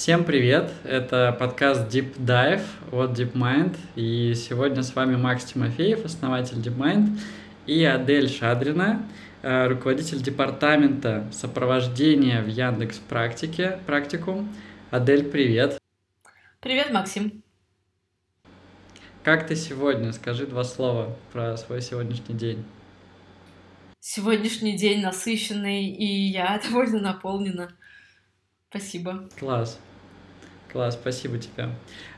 Всем привет! Это подкаст Deep Dive от DeepMind. И сегодня с вами Макс Тимофеев, основатель DeepMind, и Адель Шадрина, э, руководитель департамента сопровождения в Яндекс Практике, практикум. Адель, привет! Привет, Максим! Как ты сегодня? Скажи два слова про свой сегодняшний день. Сегодняшний день насыщенный, и я довольно наполнена. Спасибо. Класс. Класс, спасибо тебе.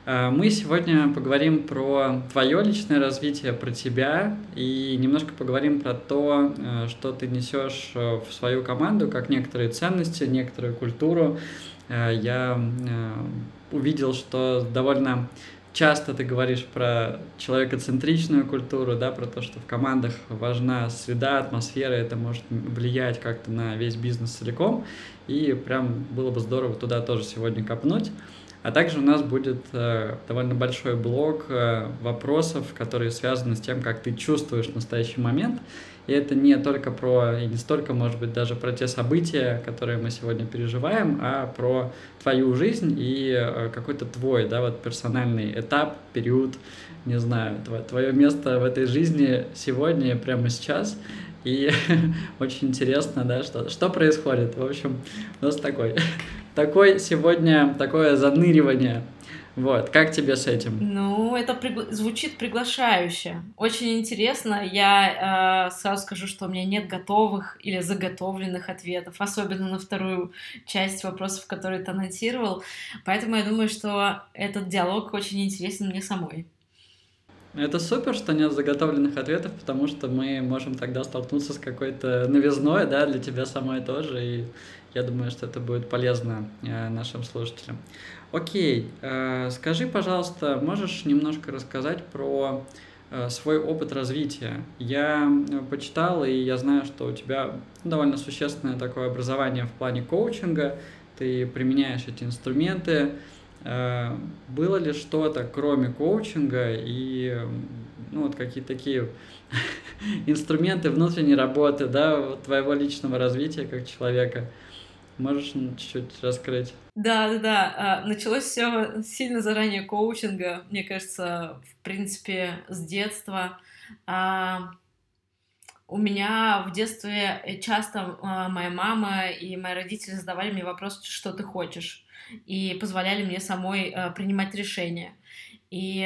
А, мы сегодня поговорим про твое личное развитие, про тебя и немножко поговорим про то, э, что ты несешь э, в свою команду, как некоторые ценности, некоторую культуру. Э, я увидел, что довольно часто ты говоришь про человекоцентричную культуру, да, про то, что в командах важна среда, атмосфера, это может влиять как-то на весь бизнес целиком, и прям было бы здорово туда тоже сегодня копнуть. А также у нас будет э, довольно большой блок э, вопросов, которые связаны с тем, как ты чувствуешь настоящий момент. И это не только про, и не столько, может быть, даже про те события, которые мы сегодня переживаем, а про твою жизнь и э, какой-то твой, да, вот персональный этап, период, не знаю, твое, место в этой жизни сегодня, прямо сейчас. И очень интересно, да, что, что происходит. В общем, у нас такой такой сегодня, такое заныривание. Вот, как тебе с этим? Ну, это пригла... звучит приглашающе. Очень интересно. Я э, сразу скажу, что у меня нет готовых или заготовленных ответов, особенно на вторую часть вопросов, которые ты анонсировал. Поэтому я думаю, что этот диалог очень интересен мне самой. Это супер, что нет заготовленных ответов, потому что мы можем тогда столкнуться с какой-то новизной, да, для тебя самой тоже, и я думаю, что это будет полезно э, нашим слушателям. Окей, э, скажи, пожалуйста, можешь немножко рассказать про э, свой опыт развития. Я почитал, и я знаю, что у тебя довольно существенное такое образование в плане коучинга, ты применяешь эти инструменты. Было ли что-то, кроме коучинга, и ну, вот какие-то такие инструменты внутренней работы, да, твоего личного развития как человека – Можешь чуть-чуть раскрыть? Да, да, да. А, началось все сильно заранее коучинга, мне кажется, в принципе, с детства. А, у меня в детстве часто а, моя мама и мои родители задавали мне вопрос, что ты хочешь, и позволяли мне самой принимать решения. И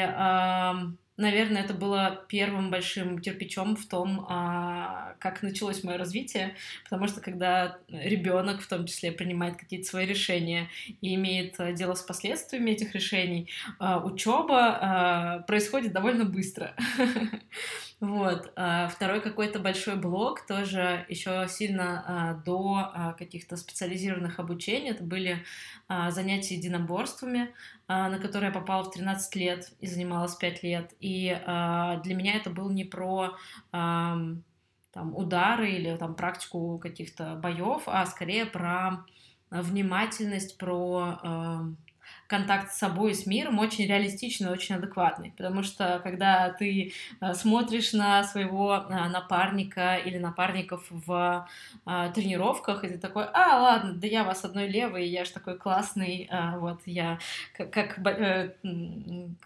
наверное, это было первым большим кирпичом в том, а, как началось мое развитие, потому что когда ребенок, в том числе, принимает какие-то свои решения и имеет а, дело с последствиями этих решений, а, учеба происходит довольно быстро. Вот. Второй какой-то большой блок тоже еще сильно до каких-то специализированных обучений. Это были занятия единоборствами, на которые я попала в 13 лет и занималась 5 лет. И для меня это был не про там, удары или там, практику каких-то боев, а скорее про внимательность, про контакт с собой и с миром очень реалистичный, очень адекватный. Потому что когда ты э, смотришь на своего э, напарника или напарников в э, тренировках, и ты такой, а, ладно, да я вас одной левой, я же такой классный, вот я как, как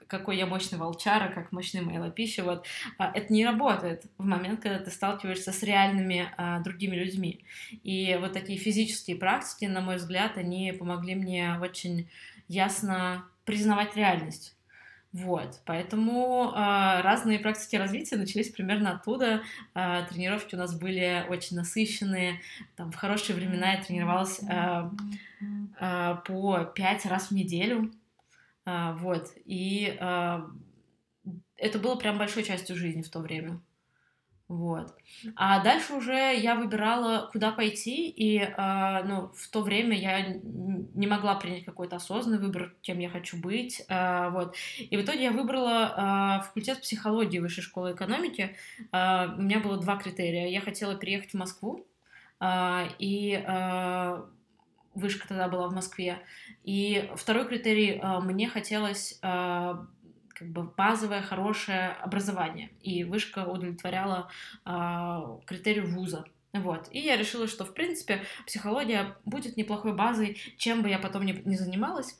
какой я мощный волчара, как мощный моя лапища, вот. Это не работает в момент, когда ты сталкиваешься с реальными другими людьми. И вот такие физические практики, на мой взгляд, они помогли мне очень ясно признавать реальность. Вот, поэтому э, разные практики развития начались примерно оттуда. Э, тренировки у нас были очень насыщенные. Там в хорошие времена я тренировалась э, э, по пять раз в неделю. Э, вот, и э, это было прям большой частью жизни в то время. Вот. А дальше уже я выбирала, куда пойти, и э, ну, в то время я не могла принять какой-то осознанный выбор, кем я хочу быть. Э, вот. И в итоге я выбрала э, факультет психологии Высшей школы экономики. Э, у меня было два критерия. Я хотела переехать в Москву, э, и э, вышка тогда была в Москве. И второй критерий, э, мне хотелось... Э, как бы базовое хорошее образование. И вышка удовлетворяла э, критерию вуза. Вот. И я решила, что, в принципе, психология будет неплохой базой, чем бы я потом ни, не занималась.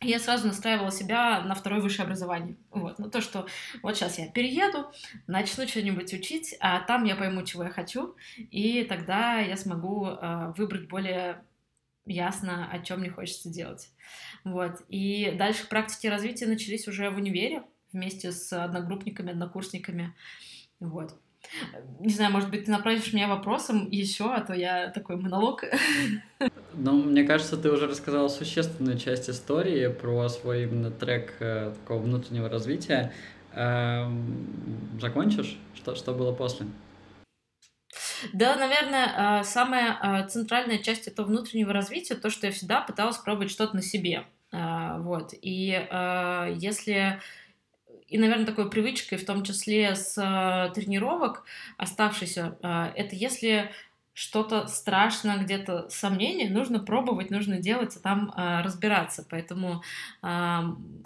И я сразу настраивала себя на второе высшее образование. Вот. Ну, то, что вот сейчас я перееду, начну что-нибудь учить, а там я пойму, чего я хочу, и тогда я смогу э, выбрать более ясно, о чем мне хочется делать. Вот. И дальше практики развития начались уже в универе вместе с одногруппниками, однокурсниками. Вот. Не знаю, может быть, ты направишь меня вопросом еще, а то я такой монолог. Ну, мне кажется, ты уже рассказала существенную часть истории про свой именно трек э, такого внутреннего развития. Эм, закончишь? Что, что было после? Да, наверное, э, самая э, центральная часть этого внутреннего развития, то, что я всегда пыталась пробовать что-то на себе. Вот. И если и, наверное, такой привычкой, в том числе с э, тренировок оставшейся, это если что-то страшно, где-то сомнение, нужно пробовать, нужно делать, а там э, разбираться. Поэтому, э,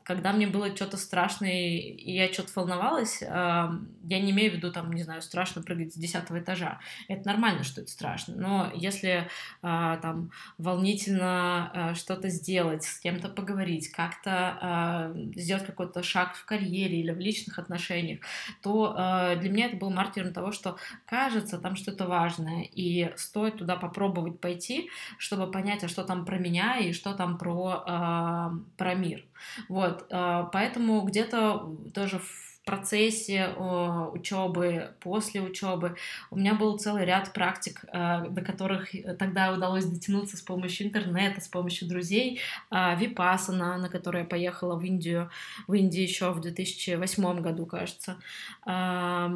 когда мне было что-то страшное, и я что-то волновалась, э, я не имею в виду, там, не знаю, страшно прыгать с десятого этажа. Это нормально, что это страшно. Но если э, там волнительно э, что-то сделать, с кем-то поговорить, как-то э, сделать какой-то шаг в карьере или в личных отношениях, то э, для меня это был маркером того, что кажется там что-то важное. И стоит туда попробовать пойти, чтобы понять, а что там про меня и что там про, э, про мир. Вот, э, поэтому где-то тоже в процессе э, учебы, после учебы. У меня был целый ряд практик, э, до которых тогда удалось дотянуться с помощью интернета, с помощью друзей. Э, Випасана, на которой я поехала в Индию, в Индии еще в 2008 году, кажется. Э,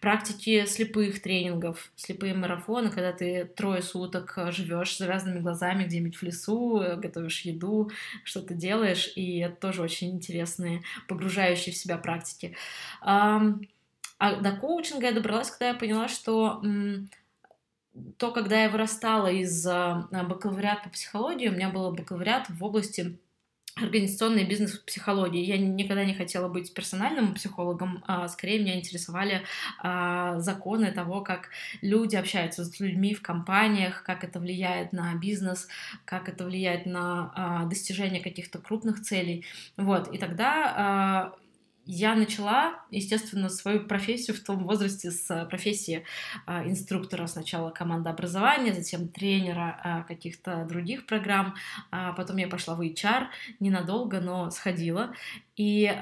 практики слепых тренингов, слепые марафоны, когда ты трое суток живешь с завязанными глазами где-нибудь в лесу, готовишь еду, что-то делаешь, и это тоже очень интересные, погружающие в себя практики. А до коучинга я добралась, когда я поняла, что то, когда я вырастала из а, бакалавриата по психологии, у меня был бакалавриат в области организационной бизнес-психологии. Я никогда не хотела быть персональным психологом, а скорее меня интересовали а, законы того, как люди общаются с людьми в компаниях, как это влияет на бизнес, как это влияет на а, достижение каких-то крупных целей. Вот. И тогда а, я начала, естественно, свою профессию в том возрасте с профессии а, инструктора сначала команды образования, затем тренера а, каких-то других программ. А потом я пошла в HR ненадолго, но сходила. И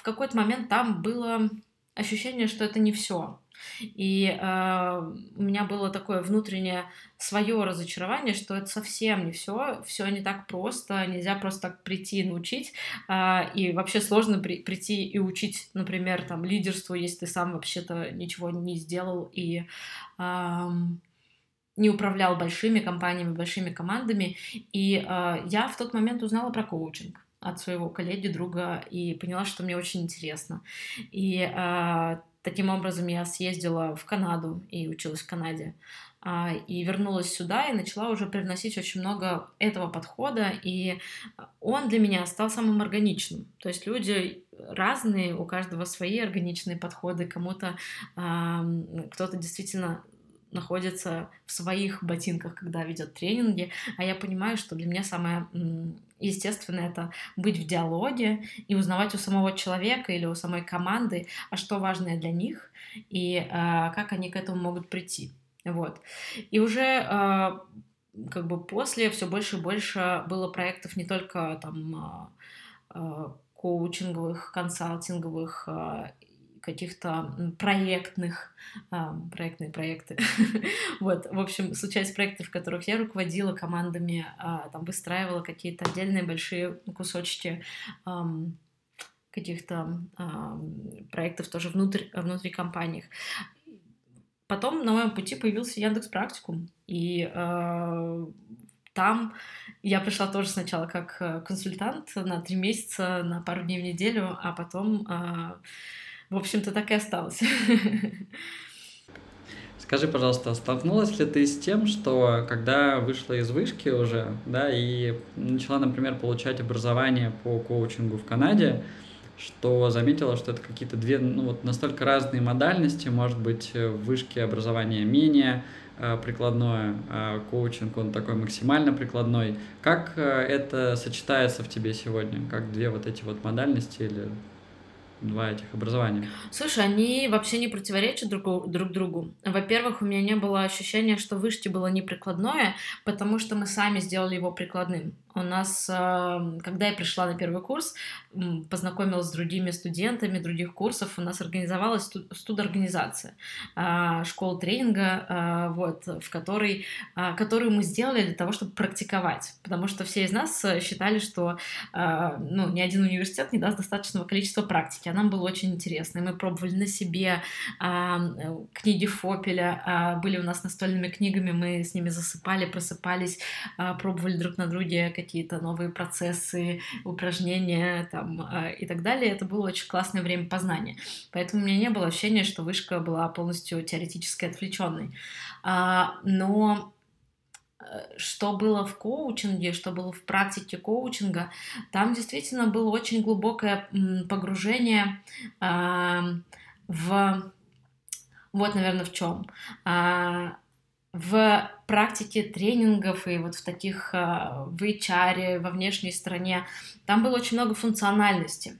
в какой-то момент там было ощущение, что это не все. И э, у меня было такое внутреннее свое разочарование, что это совсем не все, все не так просто, нельзя просто так прийти и научить, э, и вообще сложно при, прийти и учить, например, там лидерству, если ты сам вообще-то ничего не сделал и э, не управлял большими компаниями, большими командами. И э, я в тот момент узнала про коучинг от своего коллеги, друга, и поняла, что мне очень интересно. И э, Таким образом, я съездила в Канаду и училась в Канаде. А, и вернулась сюда и начала уже привносить очень много этого подхода, и он для меня стал самым органичным. То есть люди разные, у каждого свои органичные подходы, кому-то кто-то действительно находится в своих ботинках, когда ведет тренинги, а я понимаю, что для меня самое естественное это быть в диалоге и узнавать у самого человека или у самой команды, а что важное для них и э, как они к этому могут прийти. Вот. И уже э, как бы после все больше и больше было проектов не только там э, коучинговых, консалтинговых каких-то проектных, а, проектные проекты. вот, в общем, случались проекты, в которых я руководила командами, а, там выстраивала какие-то отдельные большие кусочки каких-то проектов тоже внутрь, внутри компаниях. Потом на моем пути появился Яндекс Практикум, и там я пришла тоже сначала как э, консультант на три месяца, на пару дней в неделю, а потом в общем-то, так и осталось. Скажи, пожалуйста, столкнулась ли ты с тем, что когда вышла из вышки уже, да, и начала, например, получать образование по коучингу в Канаде, что заметила, что это какие-то две, ну вот настолько разные модальности, может быть, в вышке образования менее Э, прикладное, а коучинг, он такой максимально прикладной. Как э, это сочетается в тебе сегодня? Как две вот эти вот модальности или два этих образования? Слушай, они вообще не противоречат друг, друг другу. Во-первых, у меня не было ощущения, что вышки было не прикладное, потому что мы сами сделали его прикладным. У нас, эм, когда я пришла на первый курс, познакомилась с другими студентами других курсов, у нас организовалась студорганизация, а, школа тренинга, а, вот, в которой, а, которую мы сделали для того, чтобы практиковать, потому что все из нас э, считали, что ну, ни один университет не даст достаточного количества практики, а нам было очень интересно, и мы пробовали на себе книги Фопеля, были у нас настольными книгами, мы с ними засыпали, просыпались, пробовали друг на друге какие-то новые процессы, упражнения там, а, и так далее. Это было очень классное время познания. Поэтому у меня не было ощущения, что вышка была полностью теоретически отвлеченной. А, но э, что было в коучинге, что было в практике коучинга, там действительно было очень глубокое погружение в вот, наверное, в чем в практике тренингов и вот в таких а, в HR, во внешней стороне, там было очень много функциональности.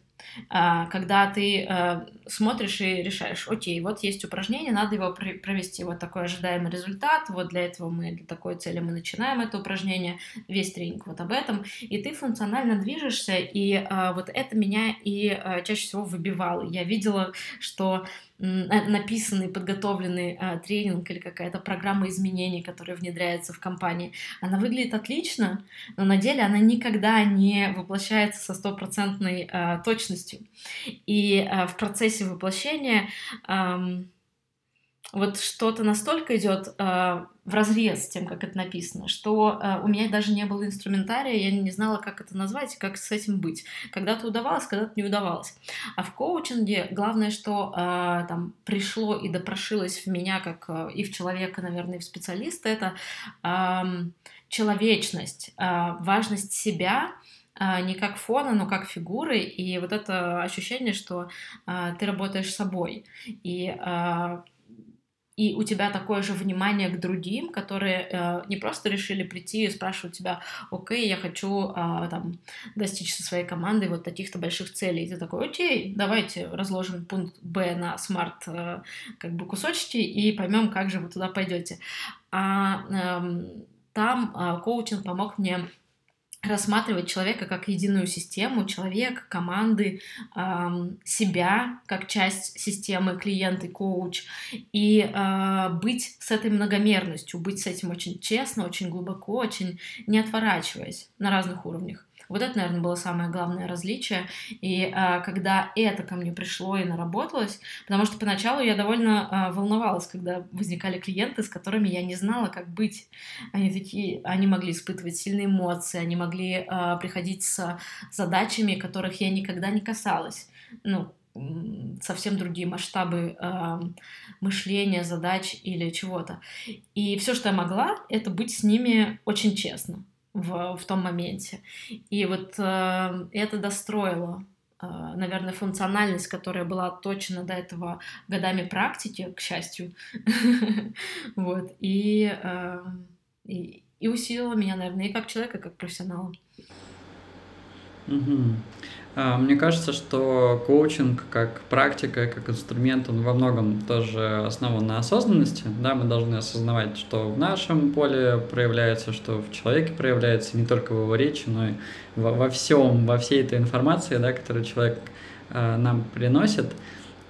А, когда ты а, смотришь и решаешь, окей, вот есть упражнение, надо его провести, вот такой ожидаемый результат, вот для этого мы, для такой цели мы начинаем это упражнение, весь тренинг вот об этом, и ты функционально движешься, и вот это меня и чаще всего выбивало. Я видела, что написанный, подготовленный а, тренинг или какая-то программа изменений, которая внедряется в компании, она выглядит отлично, но на деле она никогда не воплощается со стопроцентной а, точностью. И а, в процессе воплощения вот что-то настолько идет э, в разрез с тем, как это написано, что э, у меня даже не было инструментария, я не знала, как это назвать, как с этим быть. Когда-то удавалось, когда-то не удавалось. А в коучинге главное, что э, там пришло и допрошилось в меня, как э, и в человека, наверное, и в специалиста, это э, человечность, э, важность себя, не как фона, но как фигуры, и вот это ощущение, что э, ты работаешь собой. И и у тебя такое же внимание к другим, которые э, не просто решили прийти и спрашивать тебя, окей, я хочу э, там достичь со своей командой вот таких-то больших целей. И ты такой, окей, давайте разложим пункт Б на SMART э, как бы кусочки и поймем, как же вы туда пойдете. А э, там э, коучинг помог мне рассматривать человека как единую систему, человек, команды, себя как часть системы, клиент и коуч, и э, быть с этой многомерностью, быть с этим очень честно, очень глубоко, очень не отворачиваясь на разных уровнях. Вот это, наверное, было самое главное различие. И а, когда это ко мне пришло и наработалось, потому что поначалу я довольно а, волновалась, когда возникали клиенты, с которыми я не знала, как быть. Они такие, они могли испытывать сильные эмоции, они могли а, приходить с задачами, которых я никогда не касалась. Ну, совсем другие масштабы э, мышления, задач или чего-то. И все, что я могла, это быть с ними очень честно в, в том моменте. И вот э, это достроило, э, наверное, функциональность, которая была точно до этого годами практики, к счастью. Вот. И, э, и, и усилила меня, наверное, и как человека, и как профессионала. А, мне кажется, что коучинг как практика, как инструмент, он во многом тоже основан на осознанности. Да, мы должны осознавать, что в нашем поле проявляется, что в человеке проявляется, не только в его речи, но и во, во всем, во всей этой информации, да, которую человек э, нам приносит.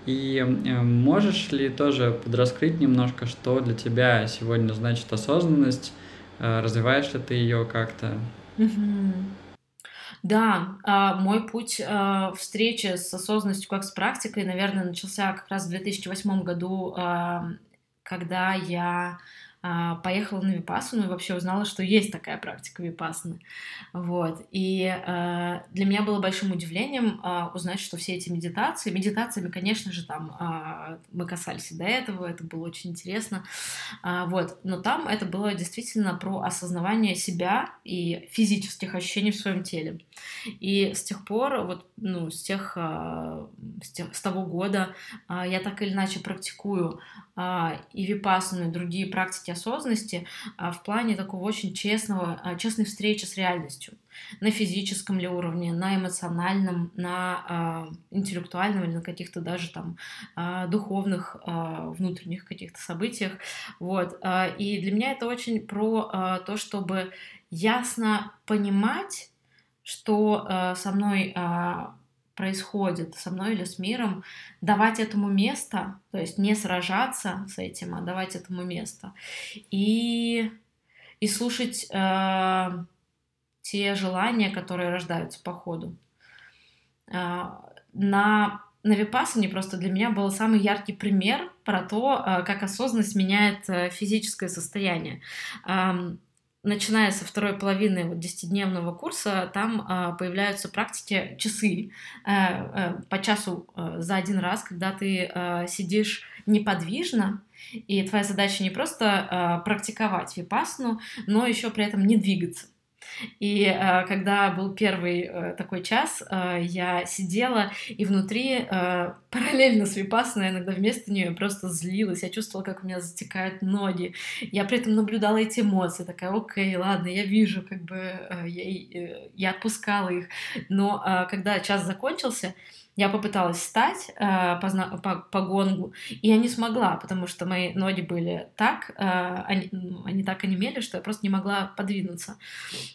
И э, можешь ли тоже подраскрыть немножко, что для тебя сегодня значит осознанность? Э, развиваешь ли ты ее как-то? Да, а, мой путь а, встречи с осознанностью как с практикой, наверное, начался как раз в 2008 году, а, когда я поехала на Випассану и вообще узнала, что есть такая практика Випассаны. Вот. И а, для меня было большим удивлением а, узнать, что все эти медитации, медитациями, конечно же, там а, мы касались до этого, это было очень интересно, а, вот. Но там это было действительно про осознавание себя и физических ощущений в своем теле. И с тех пор, вот, ну, с тех, а, с, тех, с того года а, я так или иначе практикую а, и випассану, и другие практики осознанности а, в плане такого очень честного, а, честной встречи с реальностью. На физическом ли уровне, на эмоциональном, на интеллектуальном или на каких-то даже там духовных внутренних каких-то событиях. Вот. И для меня это очень про то, чтобы ясно понимать, что со мной происходит со мной или с миром, давать этому место, то есть не сражаться с этим, а давать этому место. И, и слушать э, те желания, которые рождаются по ходу. Э, на на Випассане просто для меня был самый яркий пример про то, э, как осознанность меняет э, физическое состояние начиная со второй половины вот, 10-дневного курса, там э, появляются практики часы э, э, по часу э, за один раз, когда ты э, сидишь неподвижно, и твоя задача не просто э, практиковать випасну, но еще при этом не двигаться. И э, когда был первый э, такой час, э, я сидела и внутри э, параллельно с Випассаной, иногда вместо нее просто злилась. Я чувствовала, как у меня затекают ноги. Я при этом наблюдала эти эмоции, такая, окей, ладно, я вижу, как бы э, я, э, я отпускала их. Но э, когда час закончился, я попыталась встать э, по, по, по гонгу, и я не смогла, потому что мои ноги были так, э, они, ну, они так онемели, что я просто не могла подвинуться.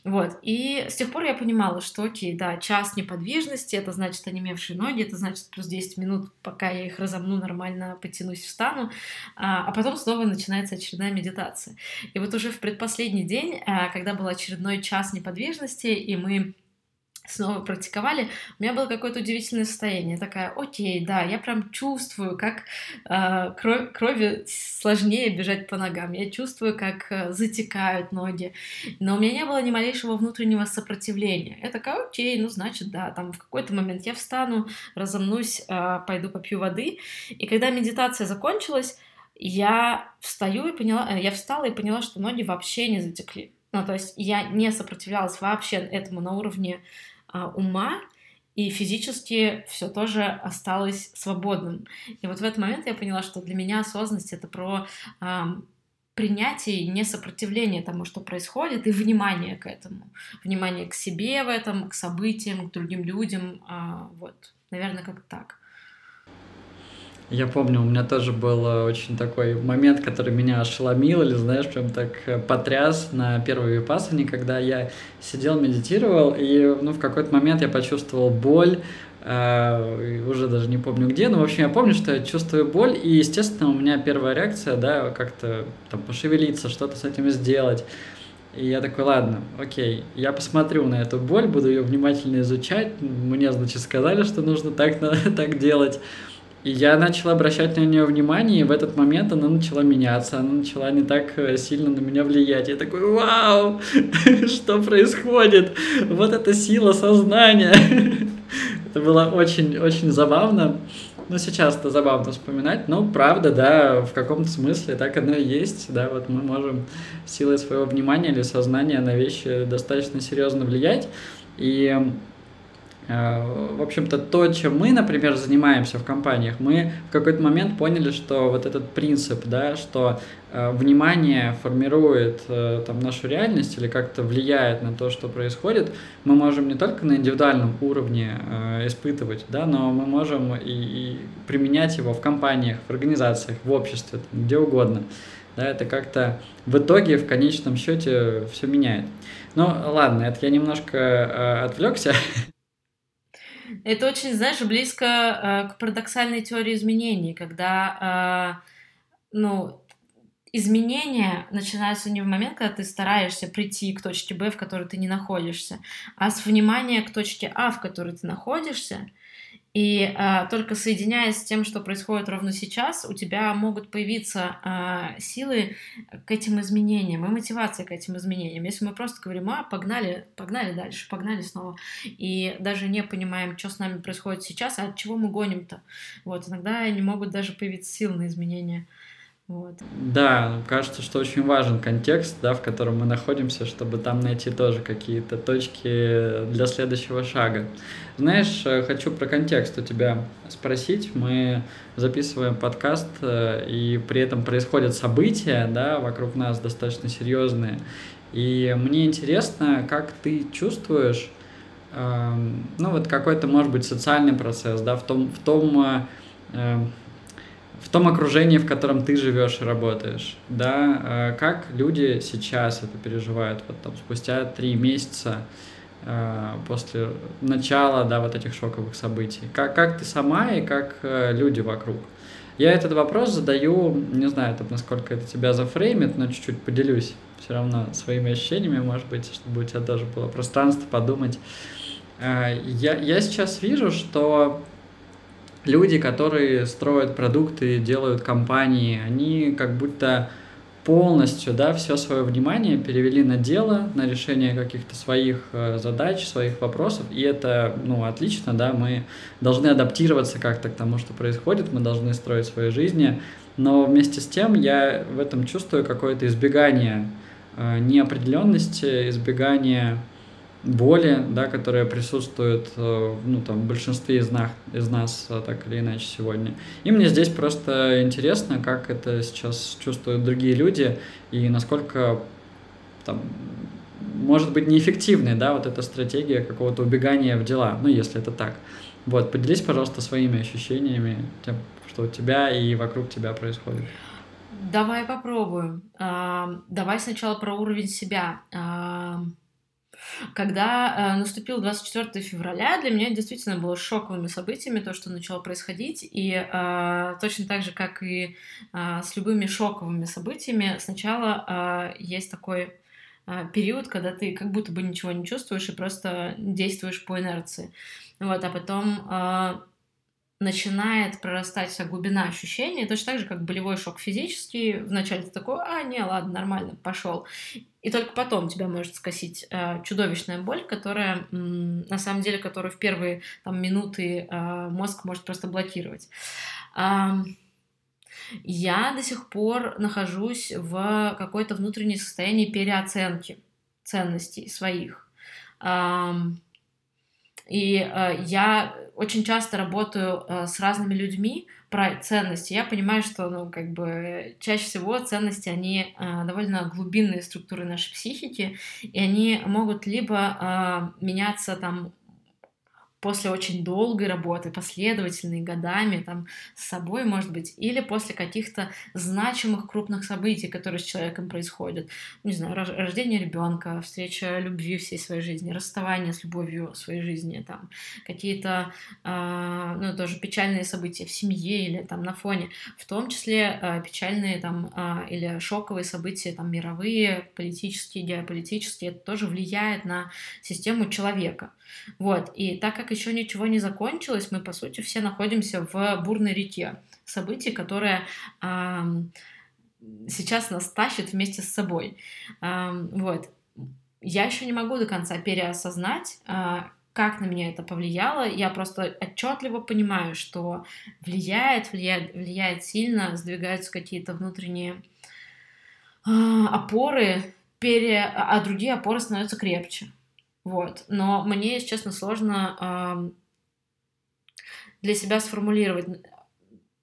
Вот. И с тех пор я понимала, что окей, да, час неподвижности, это значит онемевшие ноги, это значит плюс 10 минут, пока я их разомну нормально, потянусь, встану, а, а потом снова начинается очередная медитация. И вот уже в предпоследний день, э, когда был очередной час неподвижности, и мы снова практиковали, у меня было какое-то удивительное состояние. Такая, окей, да, я прям чувствую, как э, кровь, крови сложнее бежать по ногам. Я чувствую, как э, затекают ноги. Но у меня не было ни малейшего внутреннего сопротивления. Я такая, окей, ну значит, да, там в какой-то момент я встану, разомнусь, э, пойду попью воды. И когда медитация закончилась, я встаю и поняла, э, я встала и поняла, что ноги вообще не затекли. Ну, то есть я не сопротивлялась вообще этому на уровне а, ума, и физически все тоже осталось свободным. И вот в этот момент я поняла, что для меня осознанность это про принятие и несопротивление тому, что происходит, и внимание к этому. Внимание к себе в этом, к событиям, к другим людям. А, вот, наверное, как так. Я помню, у меня тоже был э, очень такой момент, который меня ошеломил, или, знаешь, прям так э, потряс на первой випассане, когда я сидел, медитировал, и ну, в какой-то момент я почувствовал боль, э, уже даже не помню где, но, в общем, я помню, что я чувствую боль, и, естественно, у меня первая реакция, да, как-то там пошевелиться, что-то с этим сделать. И я такой, ладно, окей, я посмотрю на эту боль, буду ее внимательно изучать. Мне, значит, сказали, что нужно так, так делать. И я начал обращать на нее внимание, и в этот момент она начала меняться, она начала не так э, сильно на меня влиять. Я такой, вау, что происходит? Вот эта сила сознания. Это было очень-очень забавно. Ну, сейчас это забавно вспоминать, но правда, да, в каком-то смысле так оно и есть, да, вот мы можем силой своего внимания или сознания на вещи достаточно серьезно влиять, и в общем-то, то, чем мы, например, занимаемся в компаниях, мы в какой-то момент поняли, что вот этот принцип, да, что э, внимание формирует э, там нашу реальность или как-то влияет на то, что происходит, мы можем не только на индивидуальном уровне э, испытывать, да, но мы можем и, и применять его в компаниях, в организациях, в обществе, там, где угодно. Да, это как-то в итоге, в конечном счете, все меняет. Ну, ладно, это я немножко э, отвлекся. Это очень, знаешь, близко э, к парадоксальной теории изменений, когда, э, ну, изменения начинаются не в момент, когда ты стараешься прийти к точке Б, в которой ты не находишься, а с внимания к точке А, в которой ты находишься, И а, только соединяясь с тем, что происходит ровно сейчас, у тебя могут появиться а, силы к этим изменениям и мотивация к этим изменениям. Если мы просто говорим, а, погнали, погнали дальше, погнали снова, и даже не понимаем, что с нами происходит сейчас, а от чего мы гоним-то, вот, иногда не могут даже появиться силы на изменения. Вот. Да, кажется, что очень важен контекст, да, в котором мы находимся, чтобы там найти тоже какие-то точки для следующего шага. Знаешь, э, хочу про контекст у тебя спросить. Мы записываем подкаст, э, и при этом происходят события, да, вокруг нас достаточно серьезные. И мне интересно, как ты чувствуешь, э, ну вот какой-то, может быть, социальный процесс, да, в том, в том э, э в том окружении, в котором ты живешь и работаешь, да, э, как люди сейчас это переживают, вот там спустя три месяца э, после начала, да, вот этих шоковых событий, как, как ты сама и как э, люди вокруг. Я этот вопрос задаю, не знаю, там, насколько это тебя зафреймит, но чуть-чуть поделюсь все равно своими ощущениями, может быть, чтобы у тебя тоже было пространство подумать. Я, я сейчас вижу, что люди, которые строят продукты, делают компании, они как будто полностью, да, все свое внимание перевели на дело, на решение каких-то своих э, задач, своих вопросов, и это, ну, отлично, да, мы должны адаптироваться как-то к тому, что происходит, мы должны строить свои жизни, но вместе с тем я в этом чувствую какое-то избегание э, неопределенности, избегание боли, да, которые присутствуют э, ну, там, в большинстве из нас, из нас э, так или иначе сегодня. И мне здесь просто интересно, как это сейчас чувствуют другие люди и насколько там, может быть неэффективной, да, вот эта стратегия какого-то убегания в дела, ну, если это так. Вот, поделись, пожалуйста, своими ощущениями, тем, что у тебя и вокруг тебя происходит. Давай попробуем. А, давай сначала про уровень себя. А, когда э, наступил 24 февраля, для меня действительно было шоковыми событиями то, что начало происходить. И э, точно так же, как и э, с любыми шоковыми событиями, сначала э, есть такой э, период, когда ты как будто бы ничего не чувствуешь и просто действуешь по инерции. Вот, а потом э, начинает прорастать вся глубина ощущений, точно так же, как болевой шок физический. Вначале ты такой, а, не, ладно, нормально, пошел. И только потом тебя может скосить э, чудовищная боль, которая, м, на самом деле, которую в первые там, минуты э, мозг может просто блокировать. Э, я до сих пор нахожусь в какой-то внутренней состоянии переоценки ценностей своих. Э, и э, я очень часто работаю э, с разными людьми про ценности. Я понимаю, что, ну, как бы, чаще всего ценности, они э, довольно глубинные структуры нашей психики, и они могут либо э, меняться там после очень долгой работы, последовательной, годами, там, с собой, может быть, или после каких-то значимых крупных событий, которые с человеком происходят. Не знаю, рождение ребенка, встреча любви всей своей жизни, расставание с любовью своей жизни, там, какие-то, э, ну, тоже печальные события в семье или там на фоне, в том числе э, печальные там э, или шоковые события, там, мировые, политические, геополитические, это тоже влияет на систему человека. Вот, и так как еще ничего не закончилось, мы, по сути, все находимся в бурной реке событий, которая э, сейчас нас тащит вместе с собой. Э, вот. Я еще не могу до конца переосознать, э, как на меня это повлияло. Я просто отчетливо понимаю, что влияет, влияет, влияет сильно, сдвигаются какие-то внутренние э, опоры, пере... а другие опоры становятся крепче. Вот. Но мне, если честно, сложно для себя сформулировать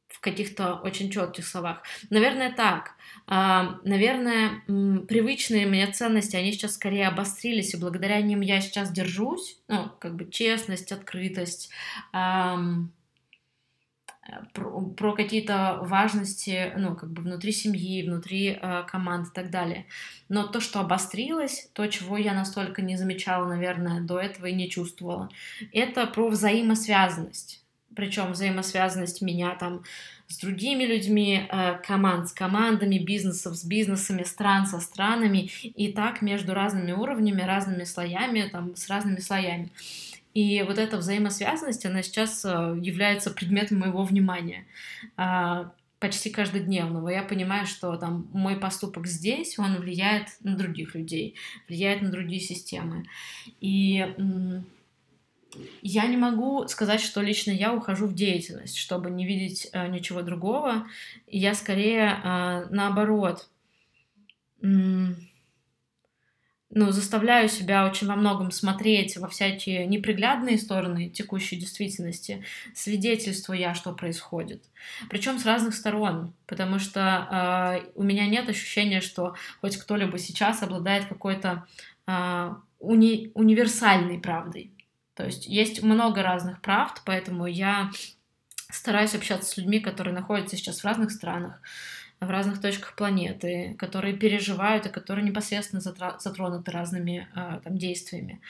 в каких-то очень четких словах. Наверное, так. Наверное, привычные мне ценности, они сейчас скорее обострились, и благодаря ним я сейчас держусь. Ну, как бы честность, открытость. Э, про, про какие-то важности, ну, как бы внутри семьи, внутри э, команд и так далее. Но то, что обострилось, то, чего я настолько не замечала, наверное, до этого и не чувствовала, это про взаимосвязанность. Причем взаимосвязанность меня там с другими людьми, э, команд с командами, бизнесов с бизнесами, стран со странами, и так между разными уровнями, разными слоями, там, с разными слоями. И вот эта взаимосвязанность, она сейчас э, является предметом моего внимания а, почти каждодневного. Я понимаю, что там мой поступок здесь, он влияет на других людей, влияет на другие системы. И я не могу сказать, что лично я ухожу в деятельность, чтобы не видеть э, ничего другого. Я скорее э, наоборот, ну, заставляю себя очень во многом смотреть во всякие неприглядные стороны текущей действительности, свидетельствуя, что происходит. Причем с разных сторон, потому что э, у меня нет ощущения, что хоть кто-либо сейчас обладает какой-то э, уни универсальной правдой. То есть есть много разных правд, поэтому я стараюсь общаться с людьми, которые находятся сейчас в разных странах, в разных точках планеты, которые переживают и которые непосредственно затронуты разными э, там, действиями.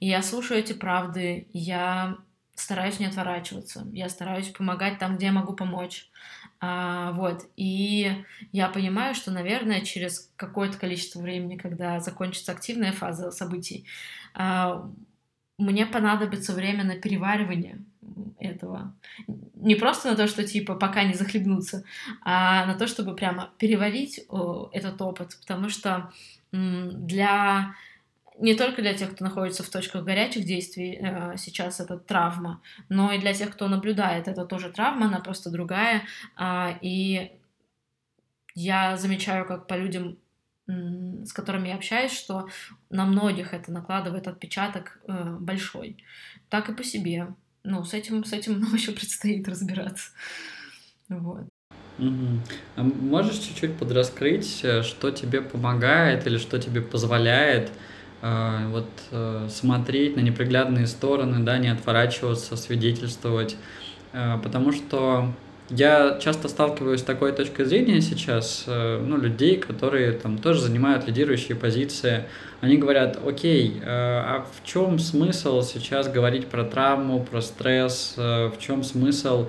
И я слушаю эти правды, я стараюсь не отворачиваться, я стараюсь помогать там, где я могу помочь. А, вот, и я понимаю, что, наверное, через какое-то количество времени, когда закончится активная фаза событий, а, мне понадобится время на переваривание этого. Не просто на то, что типа пока не захлебнуться, а на то, чтобы прямо переварить этот опыт, потому что для не только для тех, кто находится в точках горячих действий, э, сейчас это травма, но и для тех, кто наблюдает, это тоже травма, она просто другая. Э, и я замечаю, как по людям с которыми я общаюсь, что на многих это накладывает отпечаток э, большой. Так и по себе. Ну, с этим, с этим нам еще предстоит разбираться. Вот. Угу. А можешь чуть-чуть подраскрыть, э, что тебе помогает или что тебе позволяет э, вот э, смотреть на неприглядные стороны, да, не отворачиваться, свидетельствовать, э, потому что я часто сталкиваюсь с такой точкой зрения сейчас, э, ну, людей, которые там тоже занимают лидирующие позиции. Они говорят, окей, э, а в чем смысл сейчас говорить про травму, про стресс, э, в чем смысл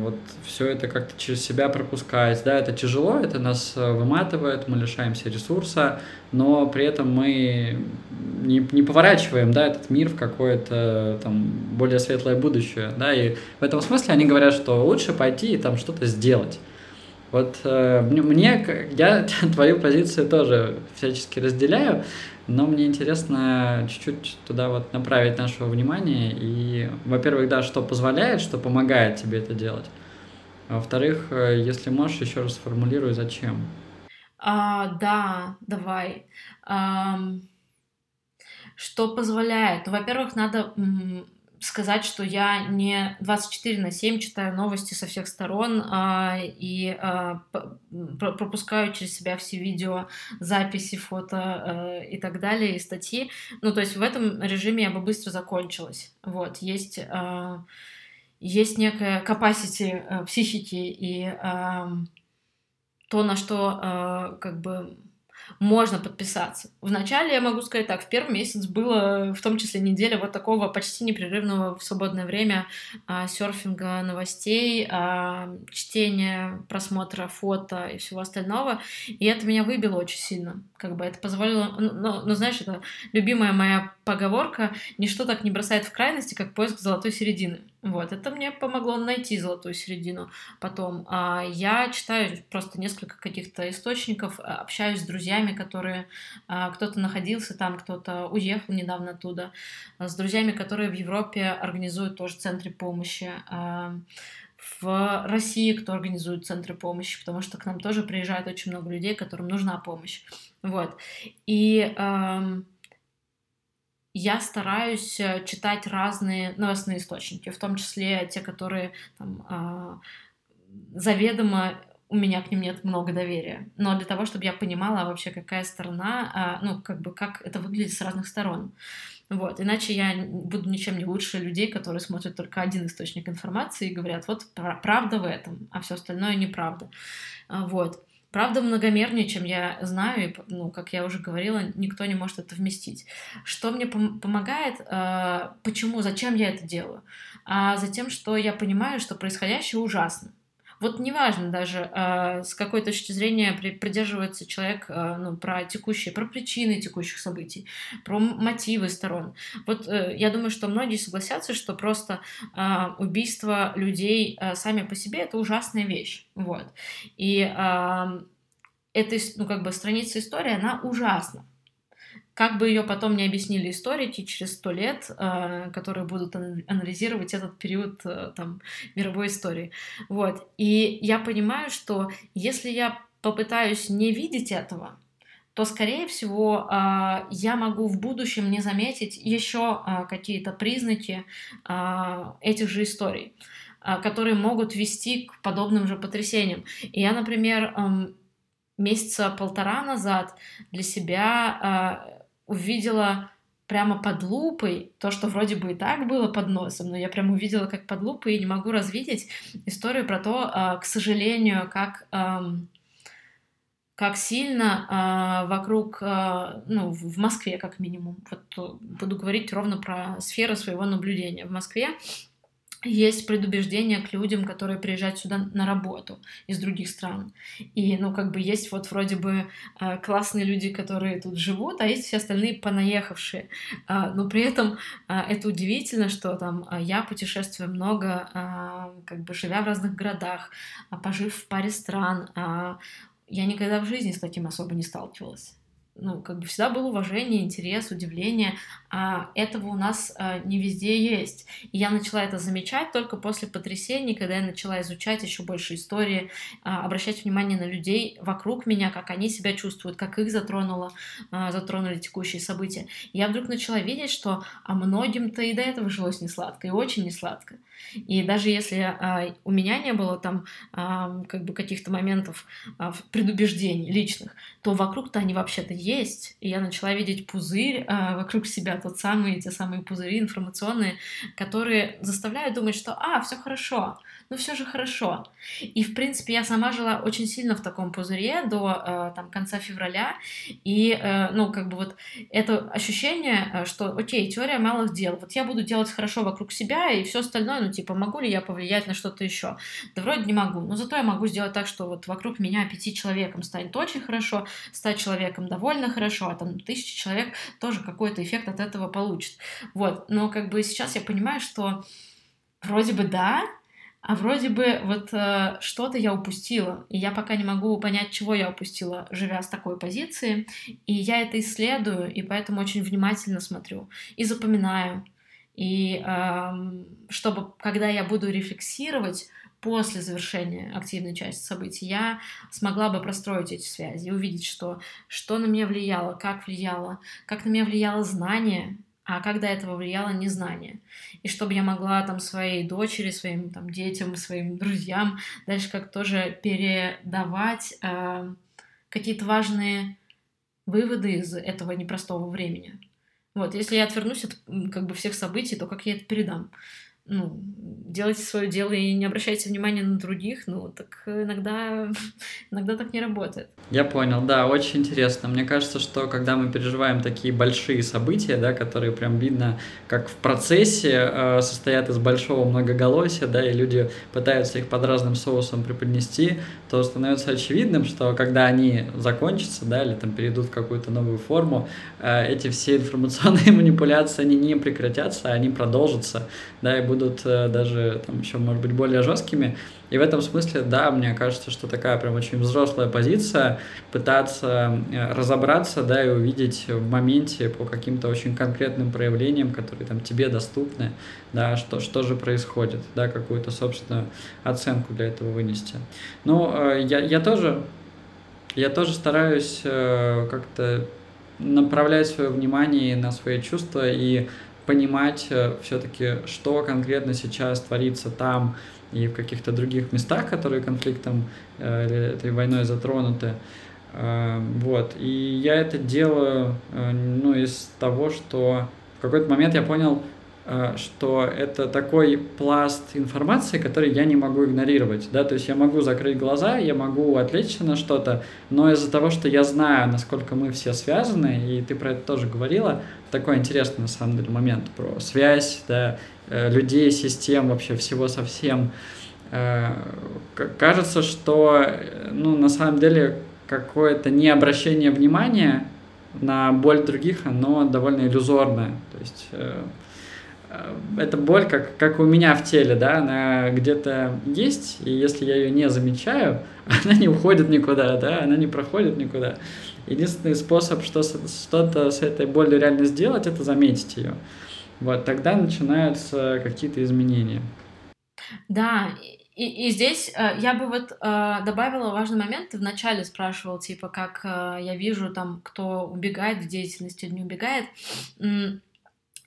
вот все это как-то через себя пропускать. Да, это тяжело, это нас э, выматывает, мы лишаемся ресурса, но при этом мы не, не поворачиваем да, этот мир в какое-то там более светлое будущее. Да, и в этом смысле они говорят, что лучше пойти и там что-то сделать. Вот э, мне, я твою позицию тоже всячески разделяю, но мне интересно чуть-чуть туда вот направить нашего внимания. И, во-первых, да, что позволяет, что помогает тебе это делать. А во-вторых, э, если можешь, еще раз сформулируй, зачем. А, да, давай. А, что позволяет? Во-первых, надо сказать, что я не 24 на 7 читаю новости со всех сторон а, и а, пропускаю через себя все видео, записи, фото а, и так далее, и статьи. Ну, то есть в этом режиме я бы быстро закончилась. Вот, есть, а, есть некая capacity а, психики и а, то, на что а, как бы можно подписаться. Вначале, я могу сказать так, в первый месяц было в том числе неделя вот такого почти непрерывного в свободное время а, серфинга новостей, а, чтения, просмотра фото и всего остального. И это меня выбило очень сильно. Как бы это позволило... Ну, ну, ну знаешь, это любимая моя поговорка «Ничто так не бросает в крайности, как поиск золотой середины». Вот, это мне помогло найти золотую середину потом. А я читаю просто несколько каких-то источников, а, общаюсь с друзьями, которые... А, кто-то находился там, кто-то уехал недавно оттуда, а, с друзьями, которые в Европе организуют тоже центры помощи в России, кто организует центры помощи, потому что к нам тоже приезжает очень много людей, которым нужна помощь. Вот. И эм, я стараюсь э, читать разные новостные источники, в том числе те, которые там, э, заведомо у меня к ним нет много доверия. Но для того, чтобы я понимала вообще, какая сторона, э, ну, как бы, как это выглядит с разных сторон. Вот, иначе я буду ничем не лучше людей, которые смотрят только один источник информации и говорят, вот правда в этом, а все остальное неправда. Вот. Правда многомернее, чем я знаю, и, ну, как я уже говорила, никто не может это вместить. Что мне пом- помогает, э, почему, зачем я это делаю? А за тем, что я понимаю, что происходящее ужасно. Вот неважно даже, э, с какой точки зрения придерживается человек э, ну, про текущие, про причины текущих событий, про мотивы сторон. Вот э, я думаю, что многие согласятся, что просто э, убийство людей сами по себе это ужасная вещь. Вот. И эта ну, как бы страница истории, она ужасна. Как бы ее потом не объяснили историки через сто лет, э, которые будут анализировать этот период э, там, мировой истории. Вот. И я понимаю, что если я попытаюсь не видеть этого, то, скорее всего, э, я могу в будущем не заметить еще какие-то признаки этих же историй которые могут вести к подобным же потрясениям. И я, например, эм, месяца полтора назад для себя увидела прямо под лупой то, что вроде бы и так было под носом, но я прямо увидела как под лупой и не могу развидеть историю про то, а, к сожалению, как как сильно э, вокруг, э, ну, в Москве, как минимум, вот буду говорить ровно про сферу своего наблюдения. В Москве есть предубеждение к людям, которые приезжают сюда на работу из других стран. И, ну, как бы есть вот вроде бы э, классные люди, которые тут живут, а есть все остальные понаехавшие. Э, но при этом э, это удивительно, что там э, я путешествую много, как бы живя в разных городах, пожив в паре стран, я никогда в жизни с таким особо не сталкивалась ну, как бы всегда было уважение, интерес, удивление, а этого у нас а, не везде есть. И я начала это замечать только после потрясений, когда я начала изучать еще больше истории, а, обращать внимание на людей вокруг меня, как они себя чувствуют, как их затронуло, а, затронули текущие события. И я вдруг начала видеть, что а многим-то и до этого жилось не сладко, и очень не сладко. И даже если а, у меня не было там а, как бы каких-то моментов а, предубеждений личных, то вокруг-то они вообще-то. И я начала видеть пузырь а, вокруг себя, тот самый, те самые пузыри информационные, которые заставляют думать, что а, все хорошо, ну все же хорошо. И, в принципе, я сама жила очень сильно в таком пузыре до э, там, конца февраля, и, э, ну, как бы вот это ощущение, э, что, окей, теория малых дел, вот я буду делать хорошо вокруг себя, и все остальное, ну, типа, могу ли я повлиять на что-то еще? Да вроде не могу, но зато я могу сделать так, что вот вокруг меня пяти человеком станет очень хорошо, ста человеком довольно хорошо, а там тысячи человек тоже какой-то эффект от этого получит. Вот, но как бы сейчас я понимаю, что вроде бы да, а вроде бы вот э, что-то я упустила, и я пока не могу понять, чего я упустила, живя с такой позиции, и я это исследую, и поэтому очень внимательно смотрю и запоминаю, и э, чтобы, когда я буду рефлексировать после завершения активной части событий, я смогла бы простроить эти связи увидеть, что, что на меня влияло, как влияло, как на меня влияло знание, а как до этого влияло незнание. И чтобы я могла там своей дочери, своим там детям, своим друзьям дальше как тоже передавать э, какие-то важные выводы из этого непростого времени. Вот, если я отвернусь от как бы всех событий, то как я это передам? Ну, делайте свое дело и не обращайте внимания на других, ну, так иногда, иногда так не работает. Я понял, да, очень интересно. Мне кажется, что когда мы переживаем такие большие события, да, которые прям видно, как в процессе э, состоят из большого многоголосия, да, и люди пытаются их под разным соусом преподнести, то становится очевидным, что когда они закончатся, да, или там перейдут в какую-то новую форму, э, эти все информационные манипуляции, они не прекратятся, они продолжатся, да, и будут э, даже там еще, может быть, более жесткими. И в этом смысле, да, мне кажется, что такая прям очень взрослая позиция, пытаться э, разобраться, да, и увидеть в моменте по каким-то очень конкретным проявлениям, которые там тебе доступны, да, что, что же происходит, да, какую-то собственную оценку для этого вынести. Ну, э, я, я тоже, я тоже стараюсь как-то направлять свое внимание на свои чувства и понимать э, все-таки, что конкретно сейчас творится там и в каких-то других местах, которые конфликтом э, или этой войной затронуты. Э, вот. И я это делаю ну, из того, что в какой-то момент я понял, что это такой пласт информации, который я не могу игнорировать, да, то есть я могу закрыть глаза, я могу отвлечься на что-то, но из-за того, что я знаю, насколько мы все связаны, и ты про это тоже говорила, такой интересный на самом деле момент про связь, да, э, людей, систем, вообще всего совсем, э, кажется, что, ну, на самом деле, какое-то необращение внимания на боль других, оно довольно иллюзорное. То есть э, э, эта боль, как, как у меня в теле, да, она где-то есть, и если я ее не замечаю, она не уходит никуда, да, она не проходит никуда. Единственный способ что, что-то с этой болью реально сделать, это заметить ее. Вот тогда начинаются какие-то изменения. Да, и, и здесь э, я бы вот э, добавила важный момент. Ты вначале спрашивал, типа, как э, я вижу там, кто убегает в деятельности, не убегает.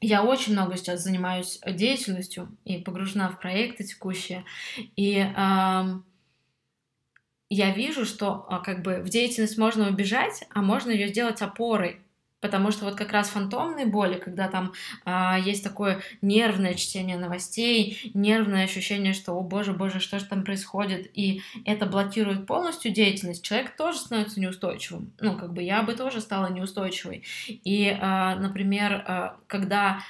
Я очень много сейчас занимаюсь деятельностью и погружена в проекты текущие. И э, я вижу, что э, как бы в деятельность можно убежать, а можно ее сделать опорой. Потому что вот как раз фантомные боли, когда там а, есть такое нервное чтение новостей, нервное ощущение, что, о боже, боже, что же там происходит, и это блокирует полностью деятельность, человек тоже становится неустойчивым. Ну, как бы я бы тоже стала неустойчивой. И, а, например, а, когда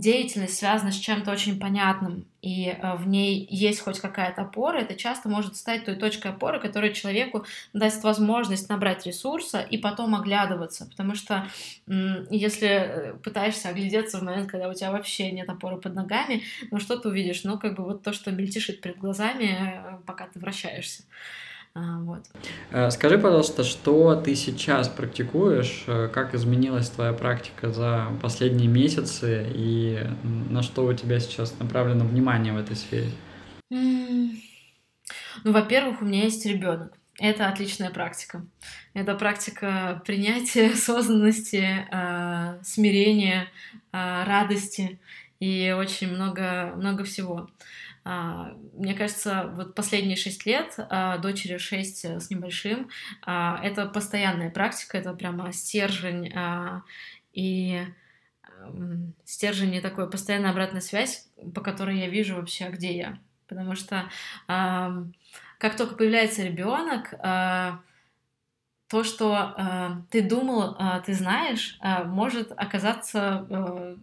деятельность связана с чем-то очень понятным, и э, в ней есть хоть какая-то опора, это часто может стать той точкой опоры, которая человеку даст возможность набрать ресурса и потом оглядываться. Потому что если э, пытаешься оглядеться в момент, когда у тебя вообще нет опоры под ногами, ну что ты увидишь? Ну, как бы вот то, что мельтешит перед глазами, э, пока ты вращаешься. А, вот. Э, скажи, пожалуйста, что ты сейчас практикуешь, э, как изменилась твоя практика за последние месяцы и на что у тебя сейчас направлено внимание в этой сфере? Ну, во-первых, у меня есть ребенок. Это отличная практика. Это практика принятия, осознанности, э, смирения, радости и очень много, много всего. А, мне кажется, вот последние шесть лет, а, дочери шесть с небольшим, а, это постоянная практика, это прямо стержень и стержень и такой постоянная обратная связь, по которой я вижу вообще, где я. Потому что как только появляется ребенок, то, что ты думал, ты знаешь, может оказаться э,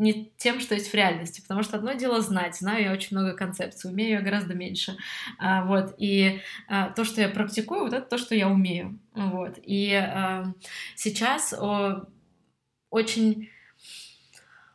не тем, что есть в реальности, потому что одно дело знать, знаю я очень много концепций, умею я гораздо меньше, а, вот, и а, то, что я практикую, вот это то, что я умею, вот, и а, сейчас о, очень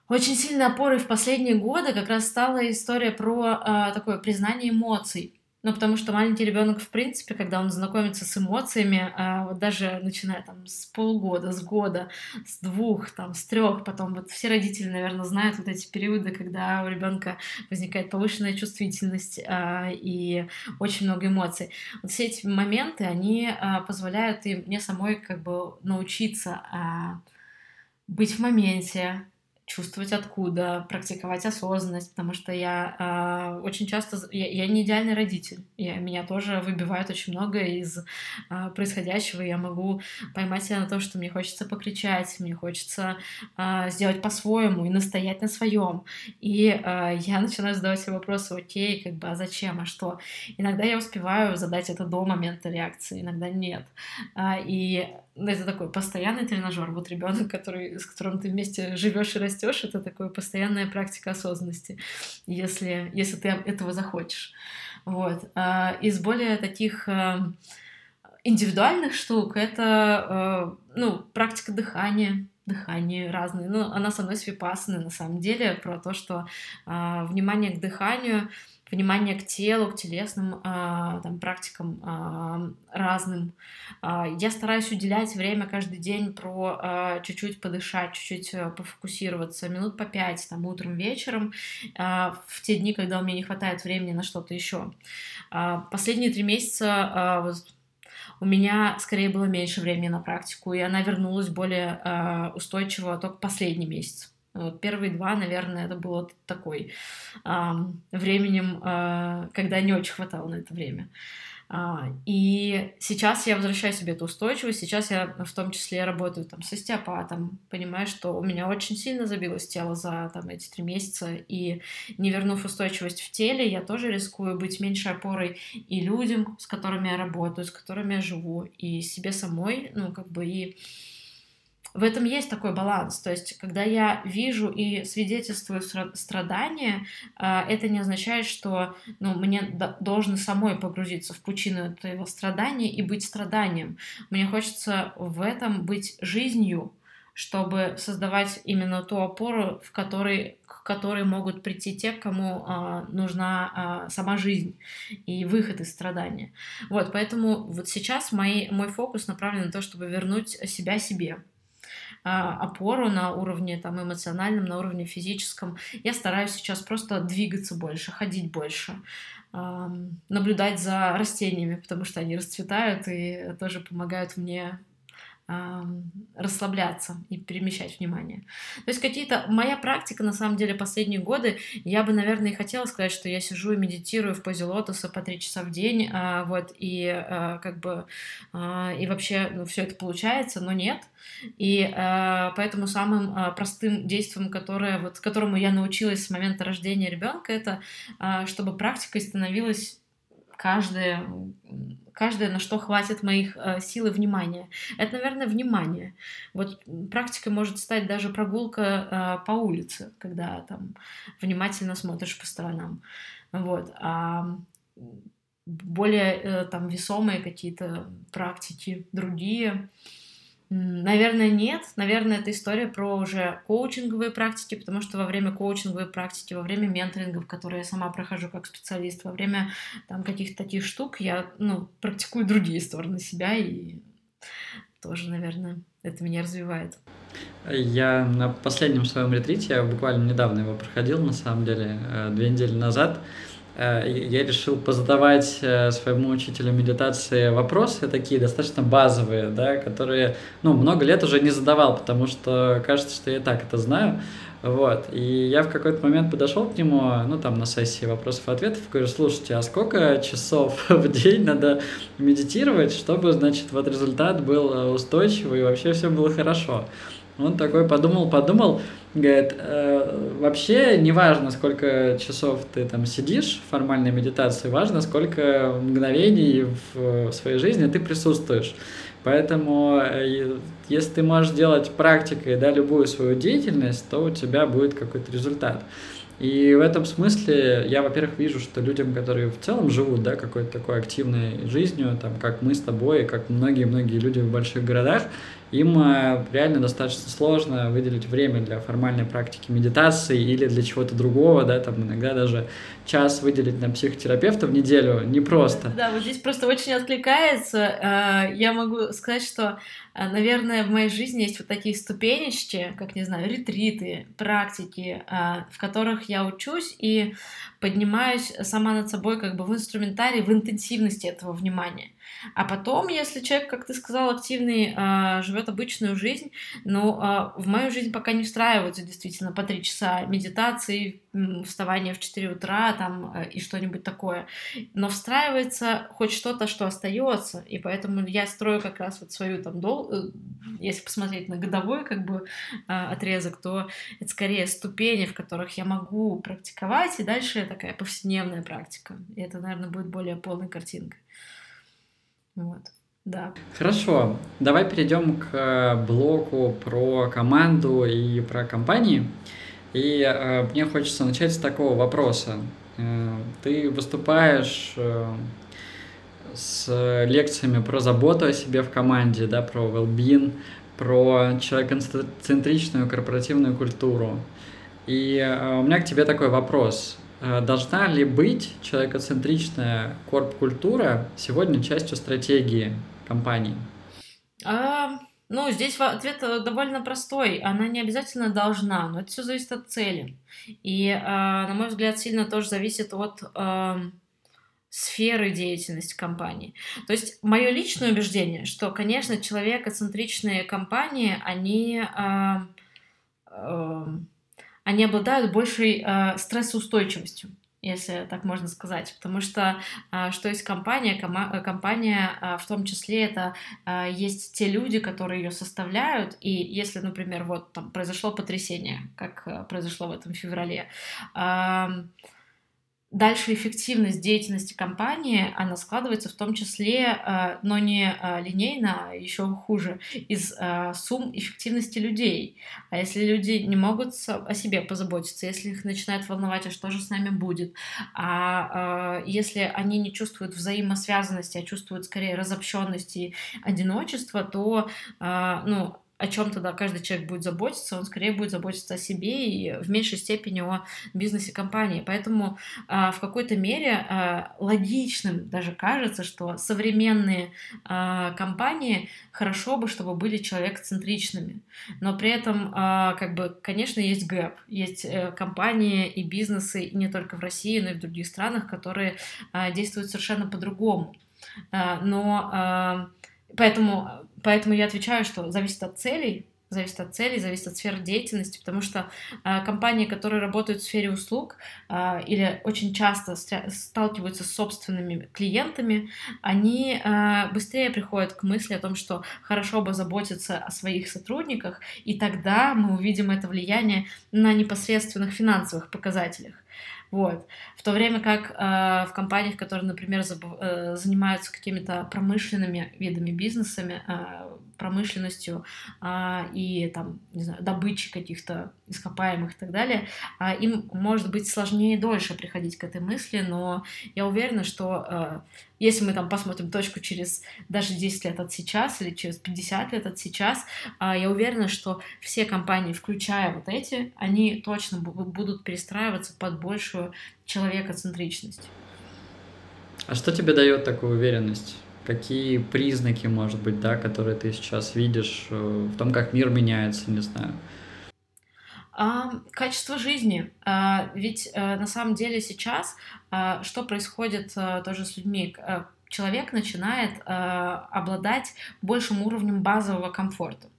очень сильной опорой в последние годы как раз стала история про а, такое признание эмоций, ну, потому что маленький ребенок, в принципе, когда он знакомится с эмоциями, а, вот даже начиная там с полгода, с года, с двух, там, с трех, потом вот все родители, наверное, знают вот эти периоды, когда у ребенка возникает повышенная чувствительность а, и очень много эмоций. Вот все эти моменты, они а, позволяют и мне самой как бы научиться быть в моменте, чувствовать откуда, практиковать осознанность, потому что я э, очень часто я, я не идеальный родитель, я, меня тоже выбивает очень много из э, происходящего, я могу поймать себя на том, что мне хочется покричать, мне хочется э, сделать по-своему и настоять на своем, и э, я начинаю задавать себе вопросы, окей, как бы, а зачем, а что? Иногда я успеваю задать это до момента реакции, иногда нет, э, и это такой постоянный тренажер. Вот ребенок, который, с которым ты вместе живешь и растешь, это такая постоянная практика осознанности, если, если ты этого захочешь. Вот. А из более таких а, индивидуальных штук это а, ну, практика дыхания, дыхание разные. Ну, она со мной с на самом деле, про то, что внимание к дыханию — внимание к телу, к телесным э, там, практикам э, разным. Э, я стараюсь уделять время каждый день про э, чуть-чуть подышать, чуть-чуть э, пофокусироваться, минут по пять, там, утром, вечером, э, в те дни, когда у меня не хватает времени на что-то еще. Э, последние три месяца э, вот, у меня скорее было меньше времени на практику, и она вернулась более э, устойчиво только последний месяц. Вот первые два, наверное, это было такой э, временем, э, когда не очень хватало на это время. А, и сейчас я возвращаю себе эту устойчивость. Сейчас я в том числе работаю там с остеопатом, понимаю, что у меня очень сильно забилось тело за там, эти три месяца, и не вернув устойчивость в теле, я тоже рискую быть меньшей опорой и людям, с которыми я работаю, с которыми я живу, и себе самой, ну, как бы и в этом есть такой баланс. То есть, когда я вижу и свидетельствую страдания, а, это не означает, что ну, мне должно самой погрузиться в пучину этого страдания и быть страданием. Мне хочется в этом быть жизнью, чтобы создавать именно ту опору, в которой, к которой могут прийти те, кому а, нужна а, сама жизнь и выход из страдания. Вот, поэтому вот сейчас мой, мой фокус направлен на то, чтобы вернуть себя себе опору на уровне там, эмоциональном, на уровне физическом. Я стараюсь сейчас просто двигаться больше, ходить больше, наблюдать за растениями, потому что они расцветают и тоже помогают мне расслабляться и перемещать внимание. То есть какие-то... Моя практика, на самом деле, последние годы, я бы, наверное, и хотела сказать, что я сижу и медитирую в позе лотоса по три часа в день, а, вот, и а, как бы... А, и вообще ну, все это получается, но нет. И поэтому самым простым действием, которое, вот, которому я научилась с момента рождения ребенка, это чтобы практикой становилась каждая каждое, на что хватит моих э, сил и внимания. Это, наверное, внимание. Вот практикой может стать даже прогулка э, по улице, когда там внимательно смотришь по сторонам. Вот. А более э, там весомые какие-то практики, другие, Наверное, нет. Наверное, это история про уже коучинговые практики, потому что во время коучинговой практики, во время менторингов, которые я сама прохожу как специалист, во время там каких-то таких штук я ну, практикую другие стороны себя и тоже, наверное, это меня развивает. Я на последнем своем ретрите, я буквально недавно его проходил, на самом деле, э, две недели назад, я решил позадавать э, своему учителю медитации вопросы такие достаточно базовые, да, которые, ну, много лет уже не задавал, потому что кажется, что я так это знаю. Вот. И я в какой-то момент подошел к нему, ну, там, на сессии вопросов и ответов, говорю, слушайте, а сколько часов в день надо медитировать, чтобы, значит, вот результат был э, устойчивый и вообще все было хорошо? Он такой подумал, подумал, говорит, э, вообще не важно, сколько часов ты там сидишь в формальной медитации, важно, сколько мгновений в, в своей жизни ты присутствуешь. Поэтому, э, если ты можешь делать практикой да, любую свою деятельность, то у тебя будет какой-то результат. И в этом смысле я, во-первых, вижу, что людям, которые в целом живут, да, какой-то такой активной жизнью, там, как мы с тобой, как многие-многие люди в больших городах, им э, реально достаточно сложно выделить время для формальной практики медитации или для чего-то другого, да, там иногда даже час выделить на психотерапевта в неделю непросто. Да, вот здесь просто очень откликается. Э, я могу сказать, что, э, наверное, в моей жизни есть вот такие ступенечки, как, не знаю, ретриты, практики, в которых я учусь и поднимаюсь сама над собой как бы в инструментарии, в интенсивности этого внимания. А потом, если человек, как ты сказал, активный, э, живет обычную жизнь, но э, в мою жизнь пока не встраиваются действительно по три часа медитации, вставание в 4 утра там э, и что-нибудь такое. Но встраивается хоть что-то, что остается, и поэтому я строю как раз вот свою там дол... Э, если посмотреть на годовой как бы э, отрезок, то это скорее ступени, в которых я могу практиковать, и дальше такая повседневная практика. И это, наверное, будет более полной картинкой. Вот. Да. Хорошо, давай перейдем к э, блоку про команду и про компании. И э, мне хочется начать с такого вопроса. Э, ты выступаешь э, с лекциями про заботу о себе в команде, да, про well-being, про человекоцентричную корпоративную культуру. И э, у меня к тебе такой вопрос. Э, должна ли быть человекоцентричная корп-культура сегодня частью стратегии компании? А, ну, здесь ответ э, довольно простой. Она не обязательно должна, но это все зависит от цели. И, а, на мой взгляд, сильно тоже зависит от а, сферы деятельности компании. То есть мое личное убеждение, что, конечно, человекоцентричные компании, они а, а, они обладают большей э, стрессоустойчивостью если так можно сказать, потому что э, что есть компания, кома- э, компания э, в том числе это есть те люди, которые ее составляют, и если, например, вот там произошло потрясение, как произошло в этом феврале, э, дальше эффективность деятельности компании, она складывается в том числе, э, но не э, линейно, а еще хуже, из э, сумм эффективности людей. А если люди не могут о себе позаботиться, если их начинает волновать, а что же с нами будет, а если они не чувствуют взаимосвязанности, а чувствуют скорее разобщенность и одиночество, то ну, о чем тогда каждый человек будет заботиться, он скорее будет заботиться о себе и в меньшей степени о бизнесе компании. Поэтому э, в какой-то мере э, логичным даже кажется, что современные э, компании хорошо бы, чтобы были человекоцентричными. Но при этом, э, как бы, конечно, есть гэп. Есть э, компании и бизнесы, и не только в России, но и в других странах, которые э, действуют совершенно по-другому. Э, но э, Поэтому, поэтому я отвечаю, что зависит от целей, зависит от целей, зависит от сферы деятельности, потому что э, компании, которые работают в сфере услуг э, или очень часто сталкиваются с собственными клиентами, они э, быстрее приходят к мысли о том, что хорошо бы заботиться о своих сотрудниках, и тогда мы увидим это влияние на непосредственных финансовых показателях. Вот. В то время как э, в компаниях, которые, например, заб, э, занимаются какими-то промышленными видами бизнесами, э, промышленностью э, и там, не знаю, добычей каких-то ископаемых и так далее, э, им может быть сложнее дольше приходить к этой мысли, но я уверена, что э, если мы там посмотрим точку через даже 10 лет от сейчас или через 50 лет от сейчас, а, я уверена, что все компании, включая вот эти, они точно будут перестраиваться под большую человекоцентричность. А что тебе дает такую уверенность? Какие признаки, может быть, да, которые ты сейчас видишь э, в том, как мир меняется, не знаю? А, качество жизни. А, ведь а, на самом деле сейчас а, что происходит а, тоже с людьми? А, человек начинает а, обладать большим уровнем базового комфорта.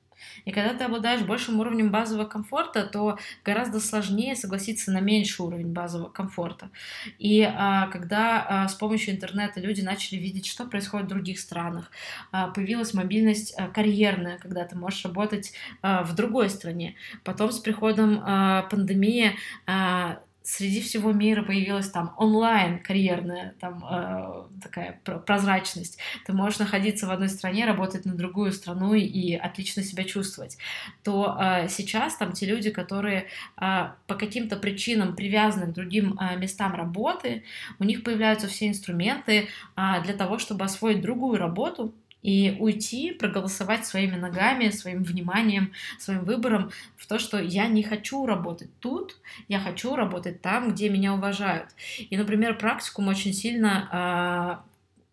И когда ты обладаешь большим уровнем базового комфорта, то гораздо сложнее согласиться на меньший уровень базового комфорта. И а, когда а, с помощью интернета люди начали видеть, что происходит в других странах, а, появилась мобильность а, карьерная, когда ты можешь работать а, в другой стране. Потом с приходом а, пандемии а, среди всего мира появилась там онлайн карьерная там э, такая прозрачность. Ты можешь находиться в одной стране, работать на другую страну и отлично себя чувствовать. То э, сейчас там те люди, которые э, по каким-то причинам привязаны к другим э, местам работы, у них появляются все инструменты э, для того, чтобы освоить другую работу, и уйти, проголосовать своими ногами, своим вниманием, своим выбором в то, что я не хочу работать тут, я хочу работать там, где меня уважают. И, например, практикум очень сильно э,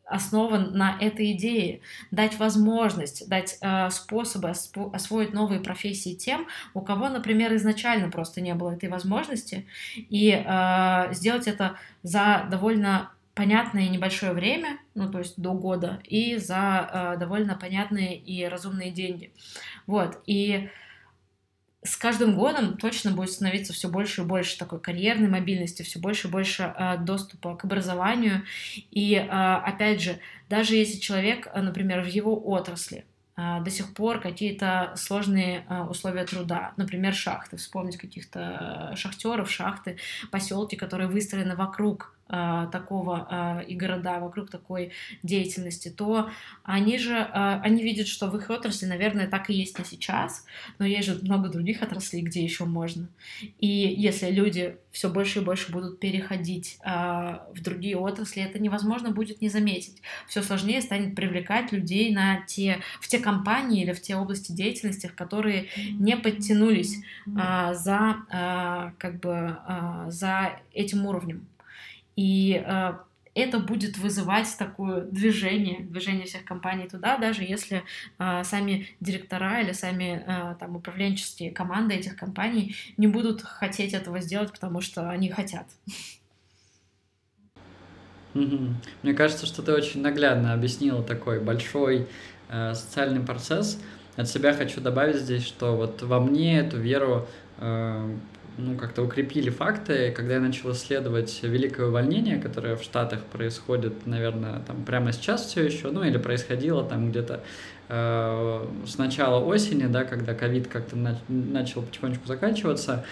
основан на этой идее, дать возможность, дать э, способы освоить новые профессии тем, у кого, например, изначально просто не было этой возможности, и э, сделать это за довольно понятное небольшое время, ну то есть до года, и за э, довольно понятные и разумные деньги. Вот, и с каждым годом точно будет становиться все больше и больше такой карьерной мобильности, все больше и больше э, доступа к образованию. И э, опять же, даже если человек, э, например, в его отрасли э, до сих пор какие-то сложные э, условия труда, например, шахты, вспомнить каких-то шахтеров, шахты, поселки, которые выстроены вокруг такого а, и города вокруг такой деятельности, то они же, а, они видят, что в их отрасли, наверное, так и есть на сейчас, но есть же много других отраслей, где еще можно. И если люди все больше и больше будут переходить в другие отрасли, это невозможно будет не заметить. Все сложнее станет привлекать людей на те, в те компании или в те области деятельности, которые не подтянулись за, как бы, за этим уровнем. И э, это будет вызывать такое движение, движение всех компаний туда, даже если э, сами директора или сами э, там управленческие команды этих компаний не будут хотеть этого сделать, потому что они хотят. Мне кажется, что ты очень наглядно объяснила такой большой э, социальный процесс. От себя хочу добавить здесь, что вот во мне эту веру э, ну, как-то укрепили факты, когда я начал исследовать великое увольнение, которое в Штатах происходит, наверное, там прямо сейчас все еще, ну, или происходило там где-то э, с начала осени, да, когда ковид как-то на, начал потихонечку заканчиваться,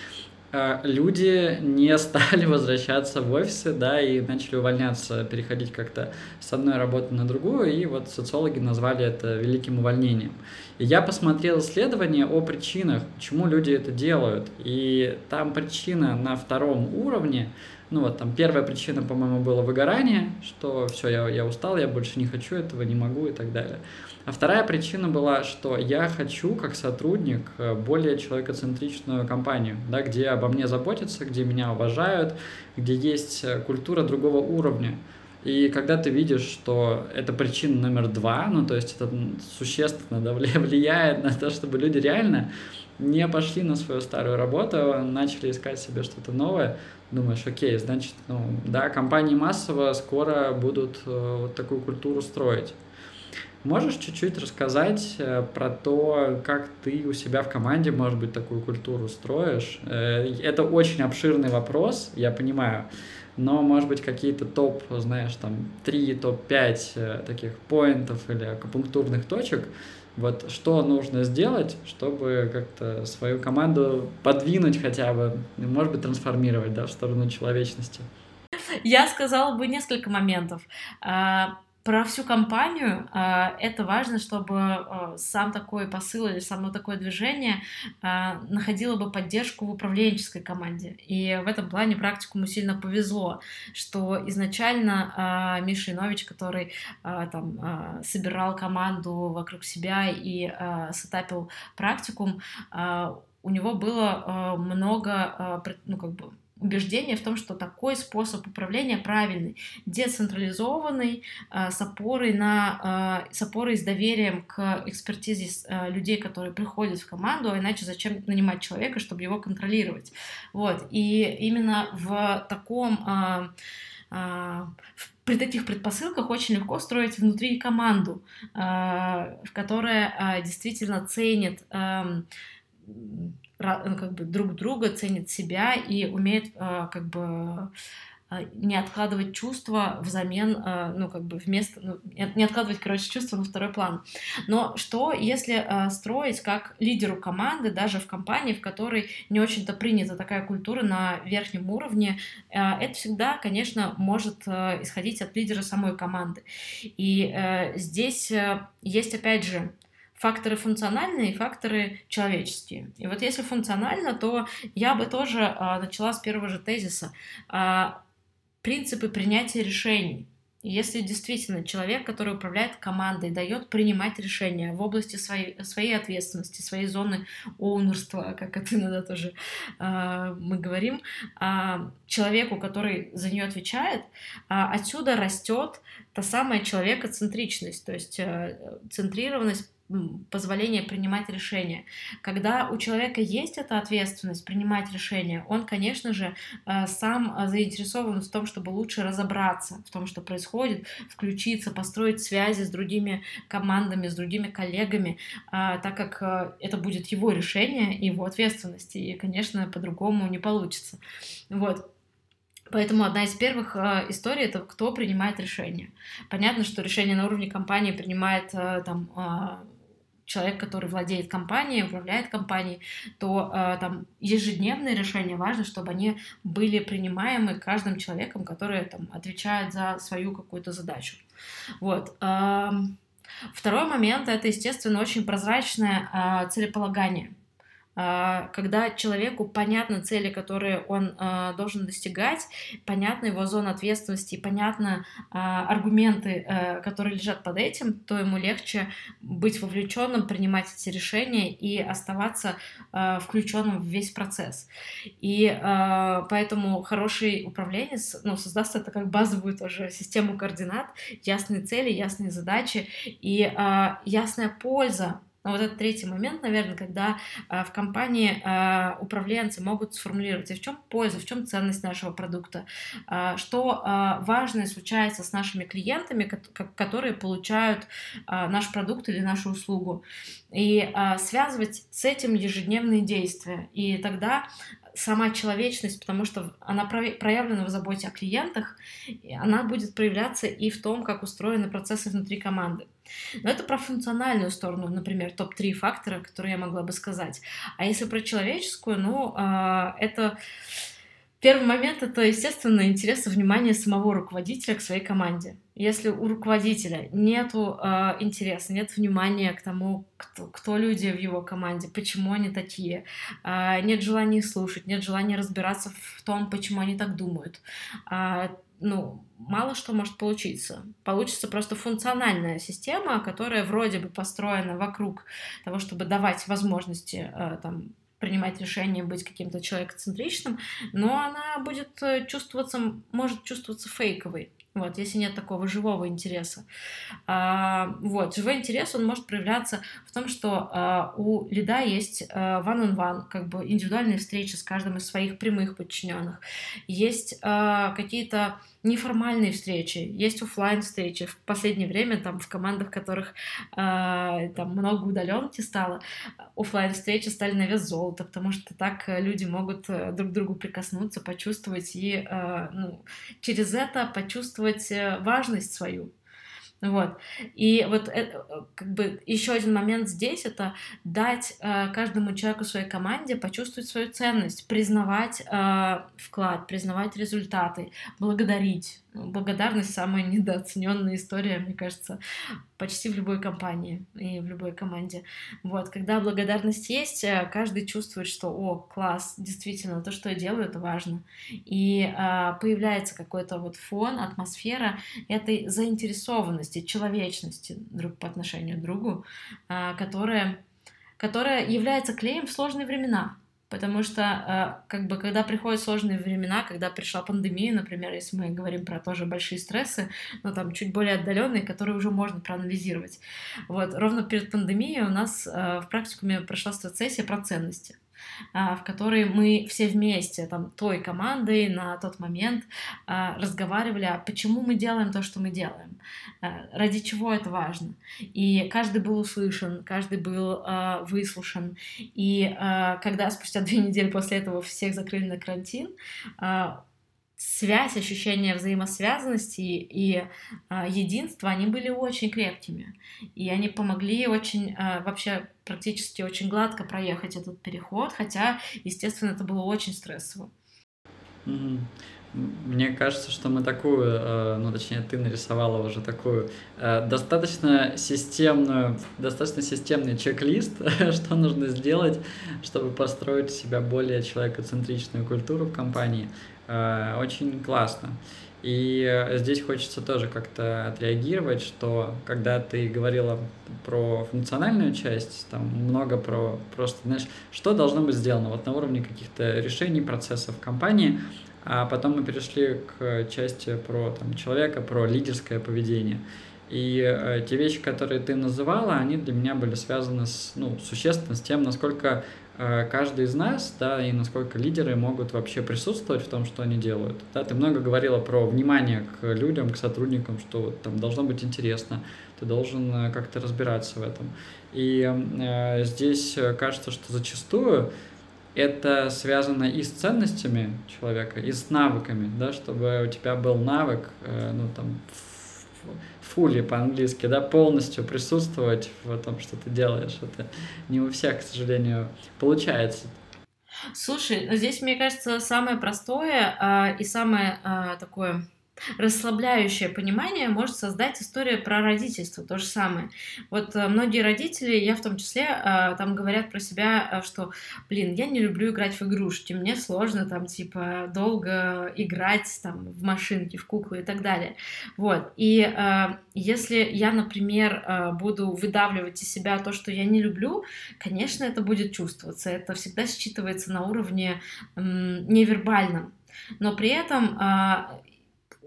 люди не стали возвращаться в офисы, да, и начали увольняться, переходить как-то с одной работы на другую, и вот социологи назвали это великим увольнением. И я посмотрел исследования о причинах, почему люди это делают, и там причина на втором уровне, ну вот там первая причина, по-моему, была выгорание, что все, я, я устал, я больше не хочу этого, не могу и так далее. А вторая причина была, что я хочу как сотрудник э, более человекоцентричную компанию, да, где обо мне заботятся, где меня уважают, где есть э, культура другого уровня. И когда ты видишь, что это причина номер два, ну то есть это существенно да, влияет на то, чтобы люди реально не пошли на свою старую работу, начали искать себе что-то новое, думаешь, окей, значит, ну да, компании массово скоро будут э, вот такую культуру строить. Можешь чуть-чуть рассказать э, про то, как ты у себя в команде, может быть, такую культуру строишь? Э, это очень обширный вопрос, я понимаю, но, может быть, какие-то топ, знаешь, там, 3, топ-5 э, таких поинтов или акупунктурных точек, вот что нужно сделать, чтобы как-то свою команду подвинуть хотя бы, может быть, трансформировать, да, в сторону человечности? Я сказала бы несколько моментов. А, про всю компанию э, это важно, чтобы э, сам такой посыл или само такое движение э, находило бы поддержку в управленческой команде. И в этом плане практикуму сильно повезло, что изначально Миша Инович, который там собирал команду вокруг себя и сетапил практикум, у него было много, ну как бы убеждение в том, что такой способ управления правильный, децентрализованный, а, с опорой, на, а, с опорой с доверием к экспертизе а, людей, которые приходят в команду, а иначе зачем нанимать человека, чтобы его контролировать. Вот. И именно в таком при таких предпосылках очень легко строить внутри команду, которая действительно ценит как бы друг друга, ценит себя и умеет а, как бы а, не откладывать чувства взамен, а, ну, как бы вместо, ну, не откладывать, короче, чувства на второй план. Но что, если строить как лидеру команды, даже в компании, в которой не очень-то принята такая культура на верхнем уровне, это всегда, конечно, может исходить от лидера самой команды. И здесь есть, опять же, факторы функциональные и факторы человеческие. И вот если функционально, то я бы тоже а, начала с первого же тезиса. А, принципы принятия решений. Если действительно человек, который управляет командой, дает принимать решения в области своей, своей ответственности, своей зоны оунерства, как это иногда тоже э, мы говорим, э, человеку, который за нее отвечает, э, отсюда растет та самая человекоцентричность, то есть э, центрированность позволение принимать решения. Когда у человека есть эта ответственность принимать решения, он, конечно же, э, сам э, заинтересован в том, чтобы лучше разобраться в том, что происходит, включиться, построить связи с другими командами, с другими коллегами, э, так как это будет его решение, его ответственность, и, конечно, по-другому не получится. Вот. Поэтому одна из первых э, историй это кто принимает решение. Понятно, что решение на уровне компании принимает э, там э, человек, который владеет компанией, управляет компанией, то э, там ежедневные решения важно, чтобы они были принимаемы каждым человеком, который там отвечает за свою какую-то задачу. Вот. Э, второй момент это, естественно, очень прозрачное э, целеполагание. А, когда человеку понятны цели, которые он а, должен достигать, понятна его зона ответственности, понятны а, аргументы, которые лежат под этим, то ему легче быть вовлеченным, принимать эти решения и оставаться включенным в весь процесс. И поэтому хороший управленец ну, создаст это как базовую тоже систему координат, ясные цели, ясные задачи и ясная польза но вот этот третий момент, наверное, когда э, в компании э, управленцы могут сформулировать, а в чем польза, в чем ценность нашего продукта, э, что важное случается с нашими клиентами, которые получают наш продукт или нашу услугу, и связывать с этим ежедневные действия. И тогда сама человечность, потому что она проявлена в заботе о клиентах, она будет проявляться и в том, как устроены процессы внутри команды. Но это про функциональную сторону, например, топ-3 фактора, которые я могла бы сказать. А если про человеческую, ну, э, это Первый момент — это, естественно, интерес и внимание самого руководителя к своей команде. Если у руководителя нет э, интереса, нет внимания к тому, кто, кто люди в его команде, почему они такие, э, нет желания слушать, нет желания разбираться в том, почему они так думают, э, ну, мало что может получиться. Получится просто функциональная система, которая вроде бы построена вокруг того, чтобы давать возможности э, там, принимать решения, быть каким-то человекоцентричным, но она будет э, чувствоваться, может чувствоваться фейковой. Вот, если нет такого живого интереса. А, вот, живой интерес, он может проявляться в том, что а, у лида есть а, one-on-one, как бы индивидуальные встречи с каждым из своих прямых подчиненных. Есть а, какие-то неформальные встречи, есть офлайн встречи. В последнее время там в командах, которых э, там много удаленки стало, офлайн встречи стали на вес золота, потому что так люди могут э, друг другу прикоснуться, почувствовать и э, ну, через это почувствовать э, важность свою. Вот. И вот э, как бы еще один момент здесь это дать э, каждому человеку своей команде почувствовать свою ценность, признавать э, вклад, признавать результаты, благодарить. Благодарность самая недооцененная история, мне кажется, почти в любой компании и в любой команде. Вот, когда благодарность есть, э, каждый чувствует, что, о, класс, действительно, то, что я делаю, это важно. И э, появляется какой-то вот фон, атмосфера этой заинтересованности, человечности друг по отношению к другу, э, которая, которая является клеем в сложные времена. Потому что, э, как бы, когда приходят сложные времена, когда пришла пандемия, например, если мы говорим про тоже большие стрессы, но там чуть более отдаленные, которые уже можно проанализировать. Вот, ровно перед пандемией у нас э, в практикуме прошла сессия про ценности. А, в которой мы все вместе, там, той командой на тот момент а, разговаривали, а почему мы делаем то, что мы делаем, а, ради чего это важно. И каждый был услышан, каждый был выслушан. И когда спустя две недели после этого всех закрыли на карантин, связь, ощущение взаимосвязанности и э, единства, они были очень крепкими. И они помогли очень, э, вообще практически очень гладко проехать этот переход, хотя, естественно, это было очень стрессово. Мне кажется, что мы такую, э, ну точнее ты нарисовала уже такую достаточно системную, достаточно системный чек-лист, что нужно сделать, чтобы построить себя более человекоцентричную культуру в компании. Э, очень классно. И э, здесь хочется тоже как-то отреагировать, что когда ты говорила про функциональную часть, там много про просто, знаешь, что должно быть сделано вот на уровне каких-то решений, процессов компании, а потом мы перешли к части про там, человека, про лидерское поведение. И э, те вещи, которые ты называла, они для меня были связаны с, ну, существенно с тем, насколько каждый из нас, да, и насколько лидеры могут вообще присутствовать в том, что они делают. Да, ты много говорила про внимание к людям, к сотрудникам, что там должно быть интересно, ты должен э, как-то разбираться в этом. И э, здесь кажется, что зачастую это связано и с ценностями человека, и с навыками, да, чтобы у тебя был навык, э, ну, там, фули по-английски, да, полностью присутствовать в том, что ты делаешь. Это не у всех, к сожалению, получается. Слушай, ну здесь, мне кажется, самое простое э, и самое э, такое расслабляющее понимание может создать история про родительство, то же самое. Вот э, многие родители, я в том числе, э, там говорят про себя, э, что, блин, я не люблю играть в игрушки, мне сложно там, типа, долго играть там в машинки, в куклы и так далее. Вот, и если я, например, буду выдавливать из себя то, что я не люблю, конечно, это будет чувствоваться, это всегда считывается на уровне невербальном, но при этом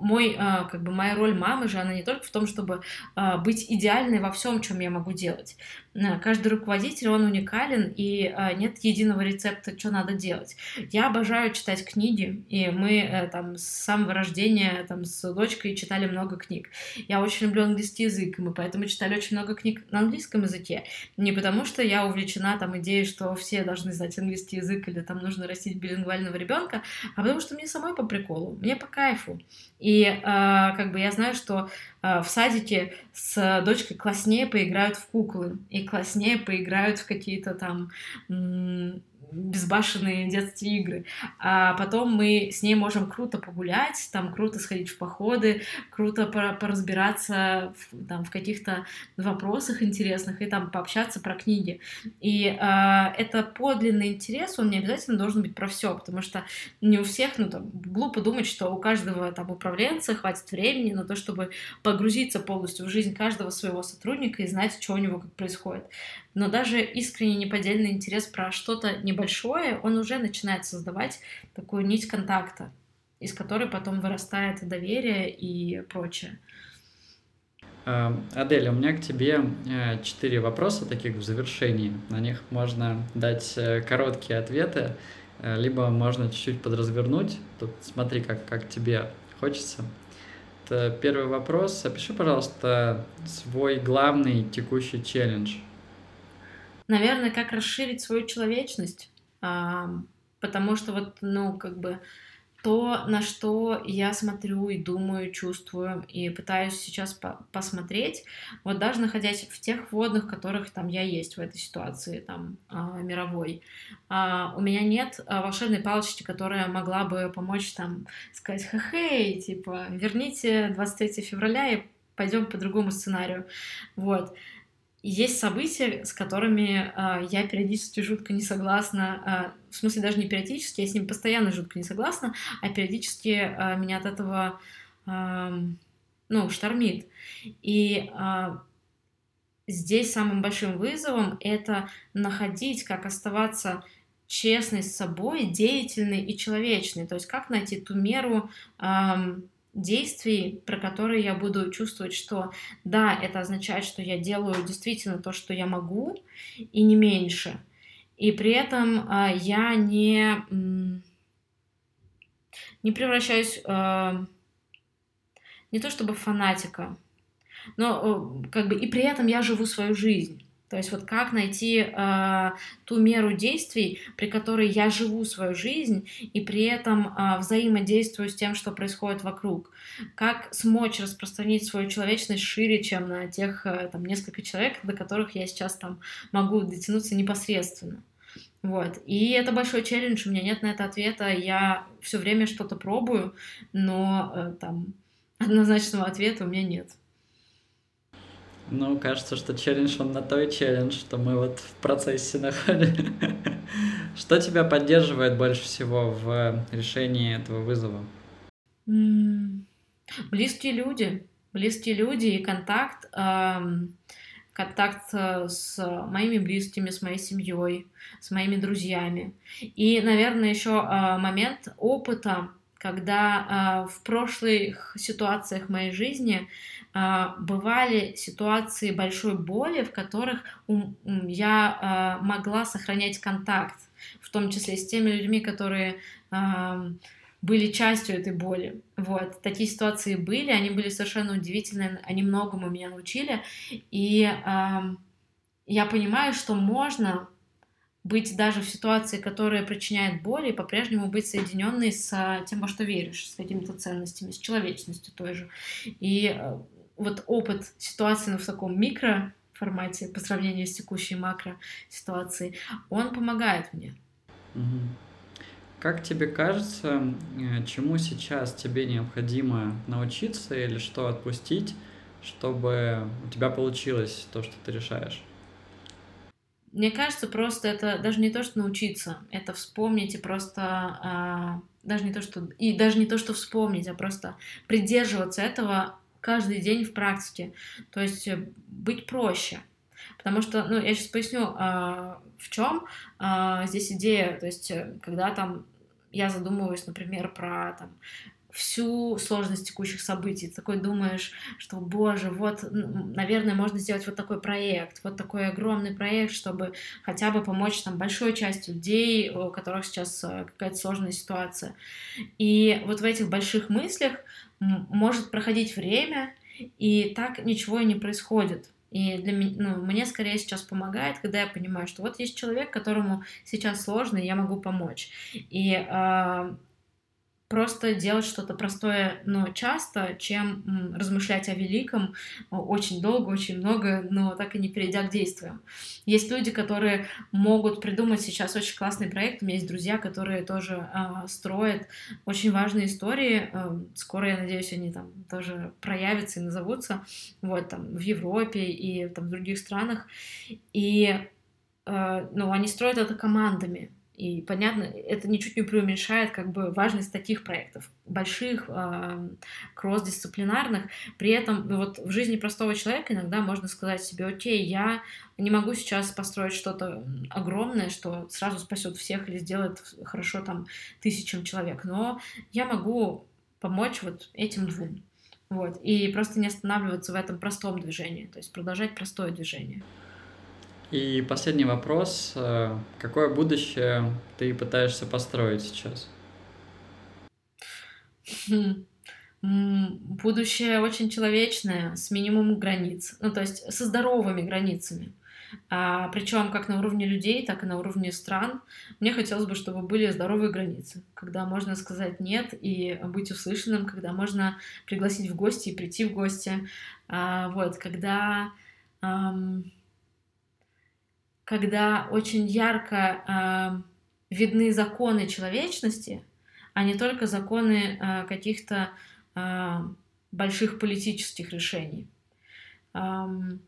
мой, а, как бы моя роль мамы же, она не только в том, чтобы а, быть идеальной во всем, чем я могу делать. Э, каждый руководитель, он уникален, и э, нет единого рецепта, что надо делать. Я обожаю читать книги, и мы э, там с самого рождения там с дочкой читали много книг. Я очень люблю английский язык, и мы поэтому читали очень много книг на английском языке. Не потому что я увлечена там идеей, что все должны знать английский язык или там нужно растить билингвального ребенка, а потому что мне самой по приколу, мне по кайфу. И э, как бы я знаю, что э, в садике с дочкой класснее поиграют в куклы и класснее поиграют в какие-то там безбашенные детские игры. А потом мы с ней можем круто погулять, там круто сходить в походы, круто поразбираться в, там, в каких-то вопросах интересных и там пообщаться про книги. И э, это подлинный интерес, он не обязательно должен быть про все, потому что не у всех, ну там, глупо думать, что у каждого там управленца хватит времени на то, чтобы погрузиться полностью в жизнь каждого своего сотрудника и знать, что у него как происходит но даже искренне неподдельный интерес про что-то небольшое, он уже начинает создавать такую нить контакта, из которой потом вырастает доверие и прочее. А, Адель, у меня к тебе э, четыре вопроса таких в завершении. На них можно дать э, короткие ответы, э, либо можно чуть-чуть подразвернуть. Тут смотри, как, как тебе хочется. Это первый вопрос. Опиши, пожалуйста, свой главный текущий челлендж – наверное, как расширить свою человечность, потому что вот, ну, как бы то, на что я смотрю и думаю, чувствую, и пытаюсь сейчас по посмотреть, вот даже находясь в тех водных, которых там я есть в этой ситуации, там, э, мировой, э, у меня нет э, волшебной палочки, которая могла бы помочь там сказать, хе-хей, типа, верните 23 февраля и пойдем по другому сценарию, вот есть события, с которыми э, я периодически жутко не согласна. Э, в смысле, даже не периодически, я с ним постоянно жутко не согласна, а периодически э, меня от этого, э, ну, штормит. И э, здесь самым большим вызовом это находить, как оставаться честной с собой, деятельной и человечной. То есть как найти ту меру э, действий, про которые я буду чувствовать, что да, это означает, что я делаю действительно то, что я могу, и не меньше. И при этом э, я не, не превращаюсь э, не то чтобы фанатика, но э, как бы и при этом я живу свою жизнь. То есть вот как найти э, ту меру действий, при которой я живу свою жизнь и при этом э, взаимодействую с тем, что происходит вокруг. Как смочь распространить свою человечность шире, чем на тех э, там несколько человек, до которых я сейчас там могу дотянуться непосредственно. Вот. И это большой челлендж, у меня нет на это ответа. Я все время что-то пробую, но э, там однозначного ответа у меня нет. Ну, кажется, что челлендж, он на той челлендж, что мы вот в процессе находим. Что тебя поддерживает больше всего в решении этого вызова? Близкие люди. Близкие люди и контакт. Контакт э, с моими близкими, с моей семьей, с моими друзьями. И, наверное, еще а, момент опыта, когда а, в прошлых ситуациях моей жизни бывали ситуации большой боли, в которых я а, могла сохранять контакт, в том числе с теми людьми, которые а, были частью этой боли. Вот. Такие ситуации были, они были совершенно удивительные, они многому меня научили. И э, я понимаю, что можно быть даже в ситуации, которая причиняет боль, и по-прежнему быть соединенной с тем, во что веришь, с какими-то ценностями, с человечностью той же. И вот опыт ситуации ну, в таком микро формате по сравнению с текущей макро ситуацией, он помогает мне. Как тебе кажется, э, чему сейчас тебе необходимо научиться или что отпустить, чтобы у тебя получилось то, что ты решаешь? Мне кажется, просто это даже не то, что научиться, это вспомнить и просто а, даже не то, что и даже не то, что вспомнить, а просто придерживаться этого каждый день в практике. То есть э, быть проще. Потому что, ну, я сейчас поясню, а, в чем а, здесь идея. То есть, э, когда там я задумываюсь, например, про там, всю сложность текущих событий. Ты такой думаешь, что, боже, вот, наверное, можно сделать вот такой проект, вот такой огромный проект, чтобы хотя бы помочь там большой части людей, у которых сейчас э, какая-то сложная ситуация. И вот в этих больших мыслях может проходить время, и так ничего и не происходит. И для меня, ну, мне скорее сейчас помогает, когда я понимаю, что вот есть человек, которому сейчас сложно, и я могу помочь. И э, просто делать что-то простое, но часто, чем размышлять о великом очень долго, очень много, но так и не перейдя к действиям. Есть люди, которые могут придумать сейчас очень классный проект. У меня есть друзья, которые тоже э, строят очень важные истории. Э, скоро, я надеюсь, они там тоже проявятся и назовутся. Вот там в Европе и там в других странах. И э, ну, они строят это командами. И понятно, это ничуть не преуменьшает как бы важность таких проектов, больших, э, кросс-дисциплинарных. При этом ну, вот в жизни простого человека иногда можно сказать себе, окей, я не могу сейчас построить что-то огромное, что сразу спасет всех или сделает хорошо там тысячам человек, но я могу помочь вот этим двум. Вот, и просто не останавливаться в этом простом движении, то есть продолжать простое движение. И последний вопрос. Э, какое будущее ты пытаешься построить сейчас? Хм. Будущее очень человечное, с минимумом границ, ну то есть со здоровыми границами. А, причем как на уровне людей, так и на уровне стран. Мне хотелось бы, чтобы были здоровые границы, когда можно сказать нет и быть услышанным, когда можно пригласить в гости и прийти в гости. А, вот, когда ам, когда очень ярко э, видны законы человечности, а не только законы э, каких-то э, больших политических решений. Эм,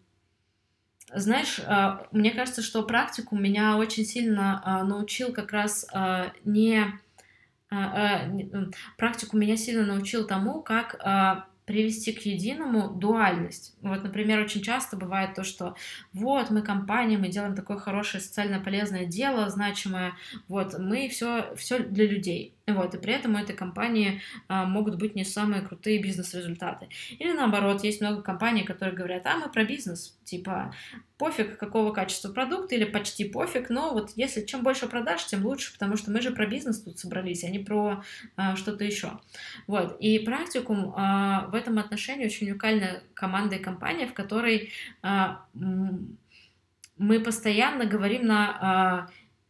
знаешь, э, мне кажется, что практику меня очень сильно э, научил как раз э, не... Практику меня сильно научил тому, как привести к единому дуальность. Вот, например, очень часто бывает то, что вот мы компания, мы делаем такое хорошее социально полезное дело, значимое, вот мы все, все для людей. Вот, и при этом у этой компании а, могут быть не самые крутые бизнес-результаты. Или наоборот, есть много компаний, которые говорят, а мы про бизнес, типа пофиг, какого качества продукт, или почти пофиг, но вот если чем больше продаж, тем лучше, потому что мы же про бизнес тут собрались, а не про а, что-то еще. Вот, и практикум а, в этом отношении очень уникальная команда и компания, в которой а, мы постоянно говорим на а,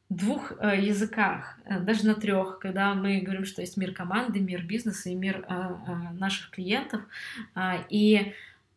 двух э, языках, э, даже на трех, когда мы говорим, что есть мир команды, мир бизнеса и мир э, наших клиентов, э, и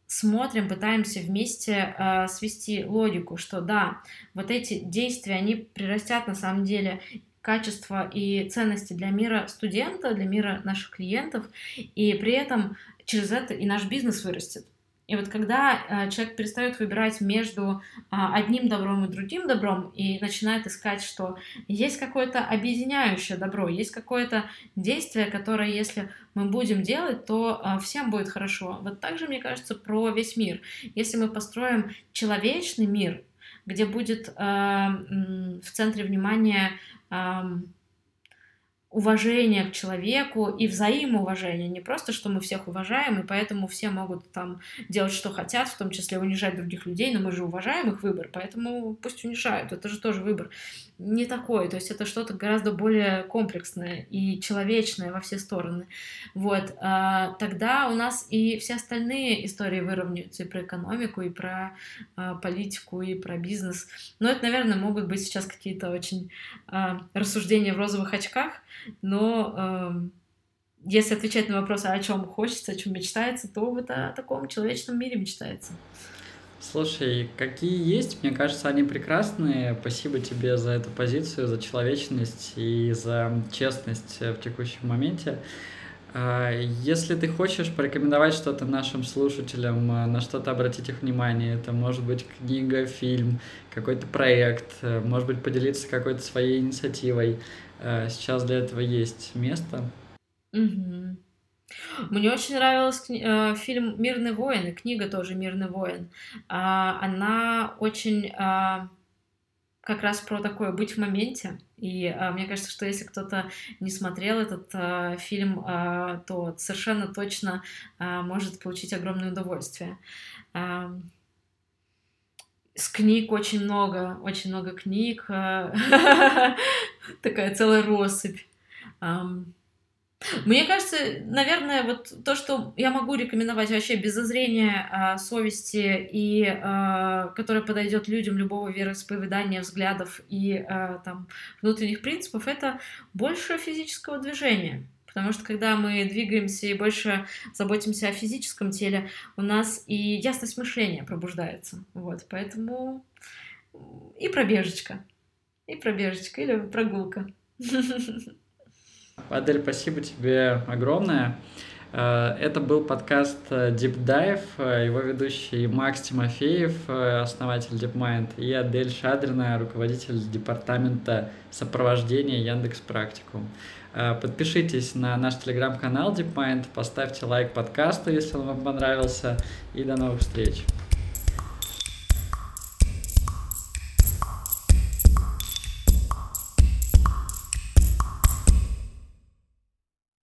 смотрим, пытаемся вместе свести логику, что да, вот эти действия, они прирастят на самом деле качество и ценности для мира студента, для мира наших клиентов, и при этом через это и наш бизнес вырастет. И вот когда э, человек перестает выбирать между э, одним добром и другим добром и начинает искать, что есть какое-то объединяющее добро, есть какое-то действие, которое, если мы будем делать, то э, всем будет хорошо. Вот так же, мне кажется, про весь мир. Если мы построим человечный мир, где будет э, в центре внимания уважение к человеку и взаимоуважение. Не просто, что мы всех уважаем, и поэтому все могут там делать, что хотят, в том числе унижать других людей, но мы же уважаем их выбор, поэтому пусть унижают, это же тоже выбор. Не такой, то есть это что-то гораздо более комплексное и человечное во все стороны. Вот, а, тогда у нас и все остальные истории выровняются и про экономику, и про а, политику, и про бизнес. Но это, наверное, могут быть сейчас какие-то очень а, рассуждения в розовых очках, но э, если отвечать на вопрос, о чем хочется, о чем мечтается, то в о таком человечном мире мечтается. Слушай, какие есть, мне кажется, они прекрасные. Спасибо тебе за эту позицию, за человечность и за честность в текущем моменте. А, если ты хочешь порекомендовать что-то нашим слушателям, на что-то обратить их внимание, это может быть книга, фильм, какой-то проект, может быть поделиться какой-то своей инициативой, Э, сейчас для этого есть место. Угу. Мне очень нравился э, фильм «Мирный воин», и книга тоже «Мирный воин». А, она очень а, как раз про такое быть в моменте И а, мне кажется, что если кто-то не смотрел этот а, фильм, а, то совершенно точно а, может получить огромное удовольствие. А, с книг очень много, очень много книг, а, такая целая россыпь. Мне кажется, наверное, вот то, что я могу рекомендовать вообще без зазрения а, совести и а, которое подойдет людям любого вероисповедания, взглядов и а, там внутренних принципов, это больше физического движения. Потому что когда мы двигаемся и больше заботимся о физическом теле, у нас и ясность мышления пробуждается. Вот, поэтому и пробежечка, и пробежечка или прогулка. Адель, спасибо тебе огромное. Э, это был подкаст э, Deep Dive, э, его ведущий Макс Тимофеев, основатель DeepMind, и Адель Шадрина, руководитель департамента сопровождения Яндекс Практикум. Подпишитесь на наш телеграм-канал DeepMind, поставьте лайк подкасту, если он вам понравился, и до новых встреч.